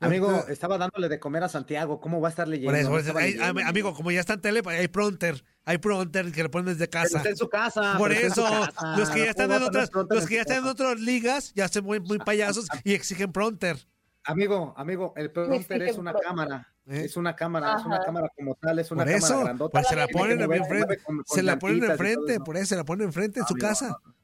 [SPEAKER 3] amigo, estaba dándole de comer a Santiago. ¿Cómo va a estar leyendo?
[SPEAKER 2] Por eso, por eso. Hay-
[SPEAKER 3] leyendo.
[SPEAKER 2] amigo, como ya está en tele, pues, hay pronter. Hay pronter que le ponen desde
[SPEAKER 3] Pero
[SPEAKER 2] casa.
[SPEAKER 3] está en su casa.
[SPEAKER 2] Por eso,
[SPEAKER 3] casa.
[SPEAKER 2] los que ya están
[SPEAKER 3] ¿Cómo
[SPEAKER 2] en otras, los que ya están en otras ligas, ya se muy, muy payasos y exigen pronter.
[SPEAKER 3] Amigo, amigo, el prompter
[SPEAKER 5] exigen
[SPEAKER 3] es una cámara.
[SPEAKER 2] ¿Eh?
[SPEAKER 3] Es una cámara, es una cámara como tal, es una
[SPEAKER 2] Por
[SPEAKER 3] cámara
[SPEAKER 2] eso,
[SPEAKER 3] grandota.
[SPEAKER 2] pues se la ponen enfrente, se la ponen enfrente, por eso se la ponen enfrente en su casa.
[SPEAKER 3] no, no.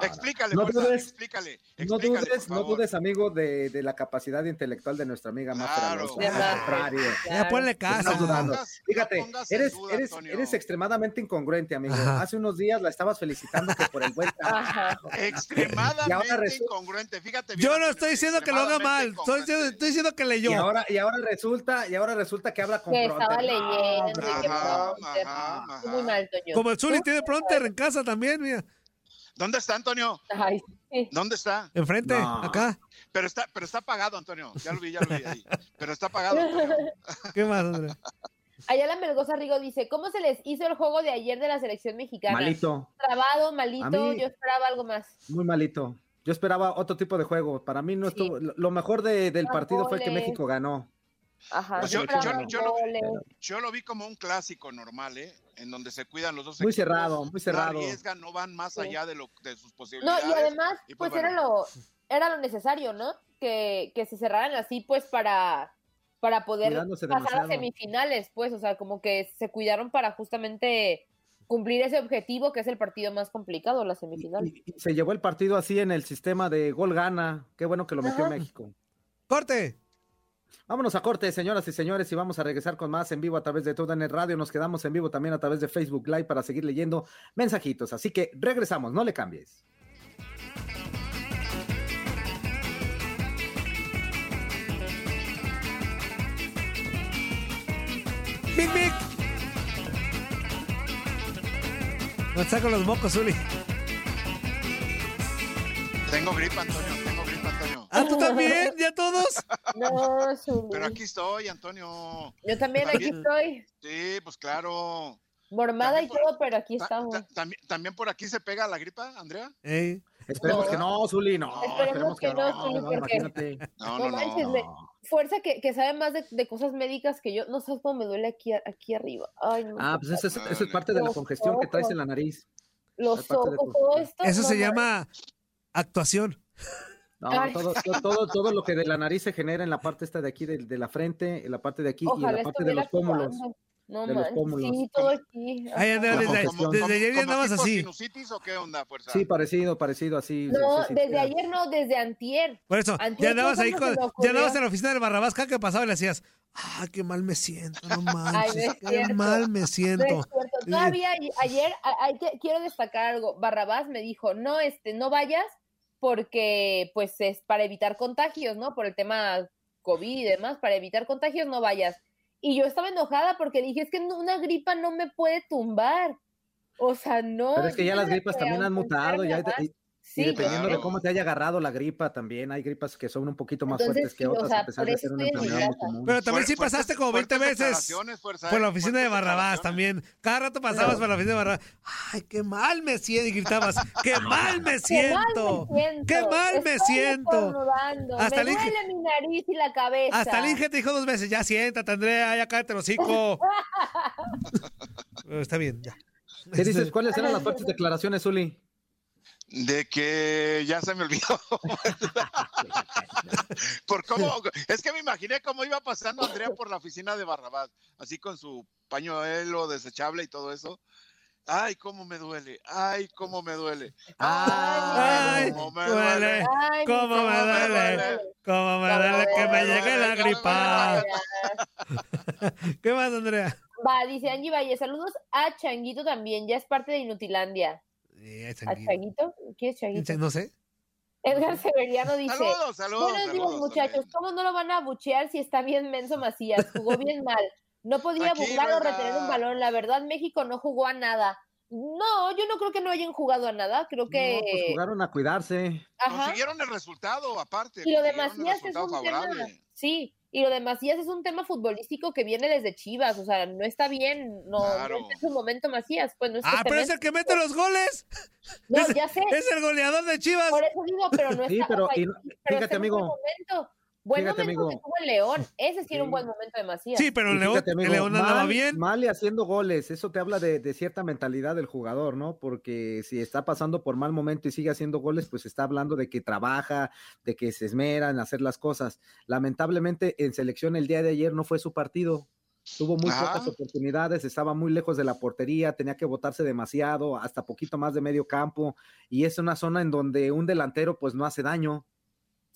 [SPEAKER 4] Explícale,
[SPEAKER 3] No dudes-
[SPEAKER 4] explícale.
[SPEAKER 3] No dudes, no dudes, amigo, de, de la capacidad intelectual de nuestra amiga Mafra
[SPEAKER 4] Claro.
[SPEAKER 3] Alonso.
[SPEAKER 5] De
[SPEAKER 3] Al
[SPEAKER 5] Mafra.
[SPEAKER 3] contrario.
[SPEAKER 2] Ya ponle casa.
[SPEAKER 3] Estás dudando.
[SPEAKER 4] pongas- no
[SPEAKER 3] Fíjate, eres,
[SPEAKER 4] duda,
[SPEAKER 3] eres, eres extremadamente incongruente, amigo.
[SPEAKER 2] Ajá.
[SPEAKER 3] Hace unos días la estabas felicitando que por el buen
[SPEAKER 5] Ajá.
[SPEAKER 3] trabajo.
[SPEAKER 4] Extremadamente incongruente. Fíjate bien,
[SPEAKER 2] Yo no estoy diciendo que lo haga mal, estoy, diciendo-
[SPEAKER 4] incongruente.
[SPEAKER 2] estoy diciendo que leyó.
[SPEAKER 3] Y ahora, y ahora resulta, y ahora resulta que habla con
[SPEAKER 5] Que
[SPEAKER 3] Pronter.
[SPEAKER 5] estaba leyendo. y que
[SPEAKER 4] Ajá,
[SPEAKER 5] pronter.
[SPEAKER 4] ajá, ajá.
[SPEAKER 5] Muy mal, Toño.
[SPEAKER 2] Como el Zuli tiene pronter en casa también, mira.
[SPEAKER 4] ¿Dónde está Antonio?
[SPEAKER 5] Ay, sí.
[SPEAKER 4] ¿Dónde está?
[SPEAKER 2] Enfrente,
[SPEAKER 3] No.
[SPEAKER 2] acá.
[SPEAKER 4] Pero está, pero está apagado, Antonio. Ya lo vi, ya lo vi ahí. Pero está apagado. Antonio.
[SPEAKER 2] ¿Qué más, Andrea?
[SPEAKER 5] Ayala Melgoza Rigo dice, ¿cómo se les hizo el juego de ayer de la selección mexicana?
[SPEAKER 3] Malito,
[SPEAKER 5] Trabado, malito,
[SPEAKER 3] mí-
[SPEAKER 5] yo esperaba algo más.
[SPEAKER 3] muy malito. Yo esperaba otro tipo de juego. Para mí no
[SPEAKER 5] Sí.
[SPEAKER 3] estuvo. Lo mejor de- del partido fue que. México ganó.
[SPEAKER 5] Ajá,
[SPEAKER 4] Pues
[SPEAKER 5] yo
[SPEAKER 4] yo-
[SPEAKER 5] esperaba
[SPEAKER 4] yo-
[SPEAKER 5] más
[SPEAKER 4] yo lo-. Yo lo vi como un clásico normal, ¿eh? En donde se cuidan los dos
[SPEAKER 3] Muy
[SPEAKER 4] equipos,
[SPEAKER 3] cerrado, muy cerrado.
[SPEAKER 4] No arriesgan, no van más
[SPEAKER 5] Sí.
[SPEAKER 4] allá de, lo, de sus
[SPEAKER 5] No,
[SPEAKER 4] posibilidades.
[SPEAKER 5] y además,
[SPEAKER 4] Y
[SPEAKER 5] pues,
[SPEAKER 4] pues,
[SPEAKER 5] era lo era lo necesario, ¿no? Que, que se cerraran así, pues, para, para poder
[SPEAKER 3] Cuidándose
[SPEAKER 5] pasar a semifinales, pues, o sea, como que se cuidaron para justamente cumplir ese objetivo que es el partido más complicado, la semifinal.
[SPEAKER 3] Y, y se llevó el partido así en el sistema de gol gana. Qué bueno que lo metió
[SPEAKER 5] Ajá.
[SPEAKER 3] México.
[SPEAKER 2] ¡Corte!
[SPEAKER 3] Vámonos a corte, señoras y señores, y vamos a regresar con más en vivo a través de todo en el radio. Nos quedamos en vivo también a través de Facebook Live para seguir leyendo mensajitos. Así que regresamos, no le cambies.
[SPEAKER 2] ¡Big, big! Me saco los mocos, Zuli.
[SPEAKER 4] Tengo gripa, Antonio.
[SPEAKER 2] ¿Ah, tú también? ¿Ya todos?
[SPEAKER 5] No, Zuli.
[SPEAKER 4] Pero aquí estoy, Antonio.
[SPEAKER 5] Yo también aquí estoy,
[SPEAKER 4] Sí, pues claro.
[SPEAKER 5] mormada y
[SPEAKER 4] por-
[SPEAKER 5] todo, pero aquí
[SPEAKER 4] Ta-
[SPEAKER 5] estamos.
[SPEAKER 4] ta- también, ¿También por aquí se pega la gripa, Andrea?
[SPEAKER 3] Esperemos
[SPEAKER 5] No.
[SPEAKER 3] que no, Zuli, no.
[SPEAKER 5] Esperemos que no, Zuli, porque-.
[SPEAKER 4] No,
[SPEAKER 5] No
[SPEAKER 4] no,
[SPEAKER 5] manches,
[SPEAKER 4] no.
[SPEAKER 5] me- fuerza que, que sabe más de, de cosas médicas que yo. No sabes cómo me duele aquí, aquí arriba. Ay, no.
[SPEAKER 3] Ah, pues eso es, eso es parte de la congestión que traes en la nariz.
[SPEAKER 5] Los ojos, todo esto.
[SPEAKER 2] Eso
[SPEAKER 5] no
[SPEAKER 2] se llama actuación.
[SPEAKER 3] No,
[SPEAKER 5] Ay.
[SPEAKER 3] todo, todo, todo, todo lo que de la nariz se genera en la parte esta de aquí, de, de la frente, en la parte de aquí y en la parte de los pómulos.
[SPEAKER 5] No
[SPEAKER 3] de los pómulos.
[SPEAKER 5] sí, todo aquí.
[SPEAKER 2] Ay, desde,
[SPEAKER 3] Como-
[SPEAKER 2] desde ayer ya
[SPEAKER 4] ¿Como
[SPEAKER 2] andabas así.
[SPEAKER 4] sinusitis o qué onda, fuerza?
[SPEAKER 3] Sí, parecido, parecido así.
[SPEAKER 5] No,
[SPEAKER 3] sí,
[SPEAKER 5] desde
[SPEAKER 3] sí.
[SPEAKER 5] ayer no, desde antier.
[SPEAKER 2] Por eso,
[SPEAKER 5] Antier
[SPEAKER 2] ya andabas ahí
[SPEAKER 5] cuando
[SPEAKER 2] con, ya andabas en la oficina del Barrabás, cada que pasaba y le decías, ah, qué mal me siento, no manches,
[SPEAKER 5] no es
[SPEAKER 2] qué mal me siento.
[SPEAKER 5] Todavía a- ayer, a- que, quiero destacar algo. Barrabás me dijo, no, este, no vayas porque, pues, es para evitar contagios, ¿no? Por el tema COVID y demás, para evitar contagios no vayas. Y yo estaba enojada porque dije, es que una gripa no me puede tumbar. O sea, no.
[SPEAKER 3] Pero es que ya las gripas también han mutado. Ya, y, dependiendo
[SPEAKER 4] claro.
[SPEAKER 3] de cómo te haya agarrado la gripa también, hay gripas que son un poquito más
[SPEAKER 5] Entonces,
[SPEAKER 3] fuertes que
[SPEAKER 5] o
[SPEAKER 3] otras,
[SPEAKER 5] sea,
[SPEAKER 3] a pesar de ser una enfermedad muy común.
[SPEAKER 2] Pero también sí pasaste como 20
[SPEAKER 4] fuertes
[SPEAKER 2] veces por la oficina de Barrabás también. Cada rato pasabas por la oficina de Barrabás. Ay, qué mal me siento. Y gritabas, qué mal me siento. Qué mal me siento. Hasta
[SPEAKER 5] me duele mi nariz y la cabeza.
[SPEAKER 2] Hasta el Inge te dijo dos veces, ya siéntate, Andrea, ya cállate el hocico. Está bien, ya.
[SPEAKER 3] ¿Qué dices? ¿Cuáles eran las fuertes declaraciones, Uli?
[SPEAKER 4] De que ya se me olvidó. por cómo, es que me imaginé cómo iba pasando Andrea por la oficina de Barrabás, así con su pañuelo desechable y todo eso. Ay, cómo me duele. Ay, cómo me duele.
[SPEAKER 2] Ay,
[SPEAKER 4] cómo me
[SPEAKER 2] duele.
[SPEAKER 4] duele.
[SPEAKER 5] Ay,
[SPEAKER 2] ¿Cómo
[SPEAKER 5] mi
[SPEAKER 2] me
[SPEAKER 5] señor,
[SPEAKER 2] duele? ¿Cómo me duele que me llegue la gripa? ¿Qué más, Andrea?
[SPEAKER 5] Va, dice Angie Valle, saludos a Changuito también, ya es parte de Inutilandia.
[SPEAKER 2] Eh,
[SPEAKER 5] ¿A.
[SPEAKER 2] Changuito?
[SPEAKER 5] ¿Quién es Changuito?
[SPEAKER 2] No sé.
[SPEAKER 5] Edgar Severiano dice,
[SPEAKER 4] Saludos, saludos,
[SPEAKER 5] buenos días
[SPEAKER 4] saludos
[SPEAKER 5] muchachos, ¿cómo no lo van a abuchear si está bien menso Macías? Jugó bien mal, no podía buscar o retener un balón, la verdad México no jugó a nada. No, yo no creo que no hayan jugado a nada, creo que...
[SPEAKER 3] No, pues jugaron a cuidarse.
[SPEAKER 5] Ajá.
[SPEAKER 4] Consiguieron el resultado, aparte.
[SPEAKER 5] Y lo de Macías es un tema, sí, y lo de Macías es un tema futbolístico que viene desde Chivas, o sea, no está bien, no,
[SPEAKER 4] Claro.
[SPEAKER 5] no es su momento Macías, pues no es
[SPEAKER 2] Ah, pero es el que mete los goles.
[SPEAKER 5] No,
[SPEAKER 2] es-
[SPEAKER 5] ya sé,
[SPEAKER 2] Es el goleador de Chivas.
[SPEAKER 5] por eso digo, pero no
[SPEAKER 3] Sí,
[SPEAKER 5] está,
[SPEAKER 3] pero
[SPEAKER 5] o sea,
[SPEAKER 3] y no-
[SPEAKER 5] pero
[SPEAKER 3] fíjate, amigo.
[SPEAKER 5] momento, buen
[SPEAKER 3] Fíjate,
[SPEAKER 5] momento que tuvo el León, ese sí era un buen momento de Macías.
[SPEAKER 2] Sí, pero el León,
[SPEAKER 3] fíjate, amigo,
[SPEAKER 2] el León andaba
[SPEAKER 3] mal-
[SPEAKER 2] bien.
[SPEAKER 3] Mal y haciendo goles, eso te habla de, de cierta mentalidad del jugador, ¿no? Porque si está pasando por mal momento y sigue haciendo goles, pues está hablando de que trabaja, de que se esmera en hacer las cosas. Lamentablemente en selección el día de ayer no fue su partido. Tuvo muy
[SPEAKER 4] Ah.
[SPEAKER 3] pocas oportunidades, estaba muy lejos de la portería, tenía que botarse demasiado, hasta poquito más de medio campo, y es una zona en donde un delantero pues no hace daño.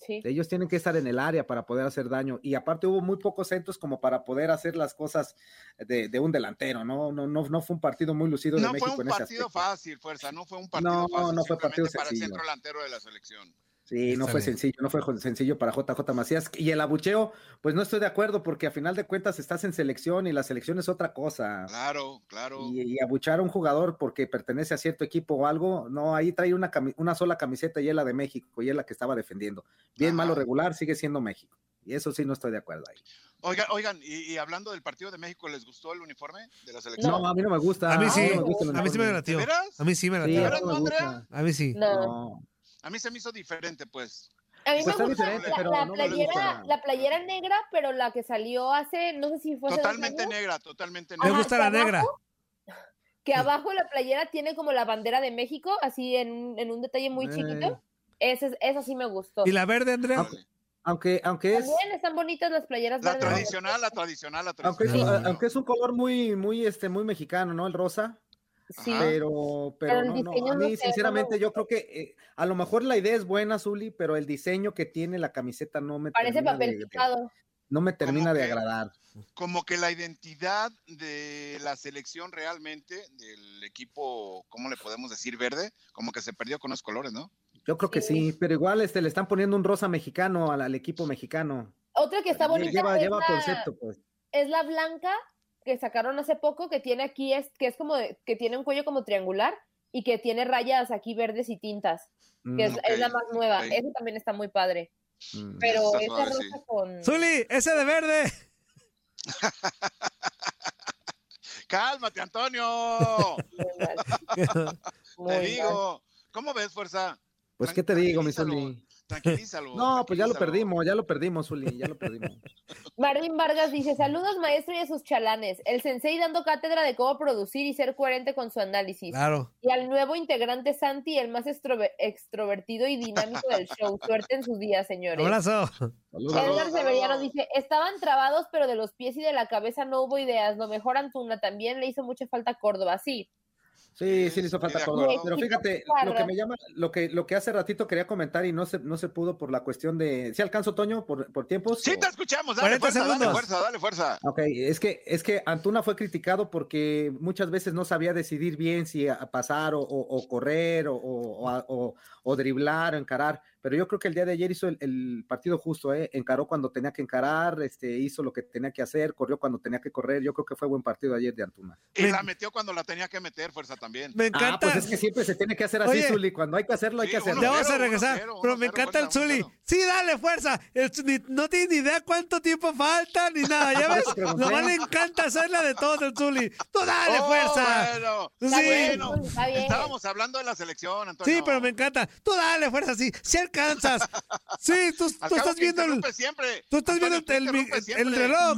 [SPEAKER 5] Sí.
[SPEAKER 3] Ellos tienen que estar en el área para poder hacer daño. Y aparte hubo muy pocos centros como para poder hacer las cosas de, de un delantero, ¿no? No, no, no fue un partido muy lucido de
[SPEAKER 4] No
[SPEAKER 3] México
[SPEAKER 4] fue un
[SPEAKER 3] en ese
[SPEAKER 4] partido
[SPEAKER 3] aspecto.
[SPEAKER 4] fácil, fuerza. No fue un partido
[SPEAKER 3] No,
[SPEAKER 4] fácil.
[SPEAKER 3] no fue partido
[SPEAKER 4] para el centro delantero de la selección.
[SPEAKER 3] Sí, no fue
[SPEAKER 2] bien.
[SPEAKER 3] sencillo, no fue sencillo para JJ Macías. Y el abucheo, pues no estoy de acuerdo porque a final de cuentas estás en selección y la selección es otra cosa.
[SPEAKER 4] Claro, claro.
[SPEAKER 3] Y, y abuchar a un jugador porque pertenece a cierto equipo o algo, no, ahí trae una, cami- una sola camiseta y es la de México y es la que estaba defendiendo. Bien,
[SPEAKER 4] Ajá.
[SPEAKER 3] malo, regular, sigue siendo México. Y eso sí no estoy de acuerdo ahí.
[SPEAKER 4] Oigan, oigan y, y hablando del partido de México, ¿les gustó el uniforme de la selección?
[SPEAKER 3] No, a mí no me gusta.
[SPEAKER 2] A mí sí,
[SPEAKER 3] no me gusta el
[SPEAKER 2] a mí sí me latió. A mí sí me latió.
[SPEAKER 3] A mí
[SPEAKER 2] sí.
[SPEAKER 5] No.
[SPEAKER 4] A mí se me hizo diferente, pues.
[SPEAKER 5] A mí
[SPEAKER 3] Pues
[SPEAKER 5] me gusta la,
[SPEAKER 3] pero
[SPEAKER 5] la
[SPEAKER 3] no me
[SPEAKER 5] playera,
[SPEAKER 3] gusta.
[SPEAKER 5] la playera negra, pero la que salió hace, no sé si fue hace
[SPEAKER 4] Totalmente
[SPEAKER 5] años,
[SPEAKER 4] negra, totalmente
[SPEAKER 2] Me
[SPEAKER 4] negra.
[SPEAKER 2] gusta
[SPEAKER 5] que
[SPEAKER 2] la
[SPEAKER 5] abajo-
[SPEAKER 2] negra.
[SPEAKER 5] Que abajo la playera tiene como la bandera de México, así en, en un detalle muy
[SPEAKER 3] Eh.
[SPEAKER 5] chiquito. Ese, es- esa sí me gustó.
[SPEAKER 2] ¿Y la verde, Andrea?
[SPEAKER 3] Aunque, aunque, aunque es,
[SPEAKER 5] También están bonitas las playeras
[SPEAKER 4] La
[SPEAKER 5] verdes.
[SPEAKER 4] tradicional, la tradicional, la
[SPEAKER 3] aunque es,
[SPEAKER 4] tradicional.
[SPEAKER 3] Aunque es un color muy, muy, este, muy mexicano, ¿no? El rosa.
[SPEAKER 5] Sí.
[SPEAKER 3] Pero, pero, no, no, a mí
[SPEAKER 5] no
[SPEAKER 3] sinceramente
[SPEAKER 5] me
[SPEAKER 3] yo creo que eh, a lo mejor la idea es buena, Zuli, pero el diseño que tiene la camiseta no me
[SPEAKER 5] Parece
[SPEAKER 3] termina
[SPEAKER 5] papel
[SPEAKER 3] de-
[SPEAKER 5] picado.
[SPEAKER 3] no me termina de
[SPEAKER 4] que-
[SPEAKER 3] agradar.
[SPEAKER 4] Como que la identidad de la selección realmente, del equipo, ¿cómo le podemos decir? Verde, como que se perdió con los colores, ¿no?
[SPEAKER 3] Yo creo que
[SPEAKER 5] Sí.
[SPEAKER 3] sí, pero igual este le están poniendo un rosa mexicano al, al equipo mexicano.
[SPEAKER 5] Otra que está bonita
[SPEAKER 3] Lleva,
[SPEAKER 5] es,
[SPEAKER 3] lleva
[SPEAKER 5] la,
[SPEAKER 3] concepto, pues.
[SPEAKER 5] es la blanca que sacaron hace poco, que tiene aquí, es, que es como, de- que tiene un cuello como triangular y que tiene rayas aquí verdes y tintas, que es,
[SPEAKER 3] Mm,
[SPEAKER 5] es la más nueva.
[SPEAKER 4] ok.
[SPEAKER 5] Esa también está muy padre.
[SPEAKER 3] mm.
[SPEAKER 5] Pero esa
[SPEAKER 4] suave,
[SPEAKER 5] rosa
[SPEAKER 4] sí.
[SPEAKER 5] con...
[SPEAKER 2] Zuli, ese de verde.
[SPEAKER 4] ¡Cálmate, Antonio!
[SPEAKER 5] Muy mal, muy
[SPEAKER 4] Te
[SPEAKER 5] mal.
[SPEAKER 4] digo. ¿Cómo ves, fuerza?
[SPEAKER 3] Pues, ¿qué te digo, mi. Zuli?
[SPEAKER 4] Tranquilízalo.
[SPEAKER 3] No, pues ya lo perdimos, ya lo perdimos, Zuli, ya lo perdimos.
[SPEAKER 5] Marvin Vargas dice, saludos maestro y a sus chalanes. El sensei dando cátedra de cómo producir y ser coherente con su análisis.
[SPEAKER 2] Claro.
[SPEAKER 5] Y al nuevo integrante Santi, el más extrover- extrovertido y dinámico del show. Suerte en sus días, señores.
[SPEAKER 2] Abrazo.
[SPEAKER 5] Edgar Severiano dice, estaban trabados, pero de los pies y de la cabeza no hubo ideas. Lo mejor Antuna también le hizo mucha falta a Córdoba. Sí,
[SPEAKER 3] Sí, sí le hizo falta
[SPEAKER 5] acuerdo.
[SPEAKER 3] Pero fíjate, lo que me llama, lo que, lo que hace ratito quería comentar y no se, no se pudo por la cuestión de. ¿Sí alcanzo, Toño, por, por tiempos?
[SPEAKER 4] Sí,
[SPEAKER 3] o-
[SPEAKER 4] te escuchamos. Dale
[SPEAKER 2] 40
[SPEAKER 4] fuerza, dale fuerza, dale fuerza.
[SPEAKER 3] Ok, es que, es que Antuna fue criticado porque muchas veces no sabía decidir bien si a pasar o, o- o correr o, o- o- o- o driblar o encarar, pero yo creo que el día de ayer hizo el, el partido justo, ¿eh? encaró cuando tenía que encarar, este, hizo lo que tenía que hacer, corrió cuando tenía que correr, yo creo que fue buen partido ayer de Antuna.
[SPEAKER 4] Y
[SPEAKER 2] Me-
[SPEAKER 4] la metió cuando la tenía que meter, fuerza también.
[SPEAKER 2] Me
[SPEAKER 3] Ah,
[SPEAKER 2] encanta.
[SPEAKER 3] pues es que siempre se tiene que hacer así,
[SPEAKER 2] Oye.
[SPEAKER 3] Zuli, cuando hay que hacerlo, hay
[SPEAKER 4] Sí,
[SPEAKER 3] que hacerlo.
[SPEAKER 2] Ya vamos a regresar,
[SPEAKER 4] uno cero,
[SPEAKER 2] pero
[SPEAKER 4] uno
[SPEAKER 2] me
[SPEAKER 4] cero,
[SPEAKER 2] encanta el Zuli. Sí, dale, fuerza. El no tiene ni idea cuánto tiempo falta ni nada. Ya ves, nomás le encanta hacerla de todos el Zuli. Tú dale,
[SPEAKER 4] Oh,
[SPEAKER 2] fuerza.
[SPEAKER 4] Bueno,
[SPEAKER 5] Está
[SPEAKER 2] Sí.
[SPEAKER 4] bueno.
[SPEAKER 5] está bien.
[SPEAKER 4] Estábamos hablando de la selección, Antonio.
[SPEAKER 2] Sí, pero me encanta. Tú dale, fuerza, sí. Si alcanzas. Sí, tú, estás viendo el,
[SPEAKER 4] siempre.
[SPEAKER 2] tú estás
[SPEAKER 4] Antonio,
[SPEAKER 2] viendo el, el reloj.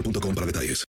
[SPEAKER 1] boostmobile.com para detalles.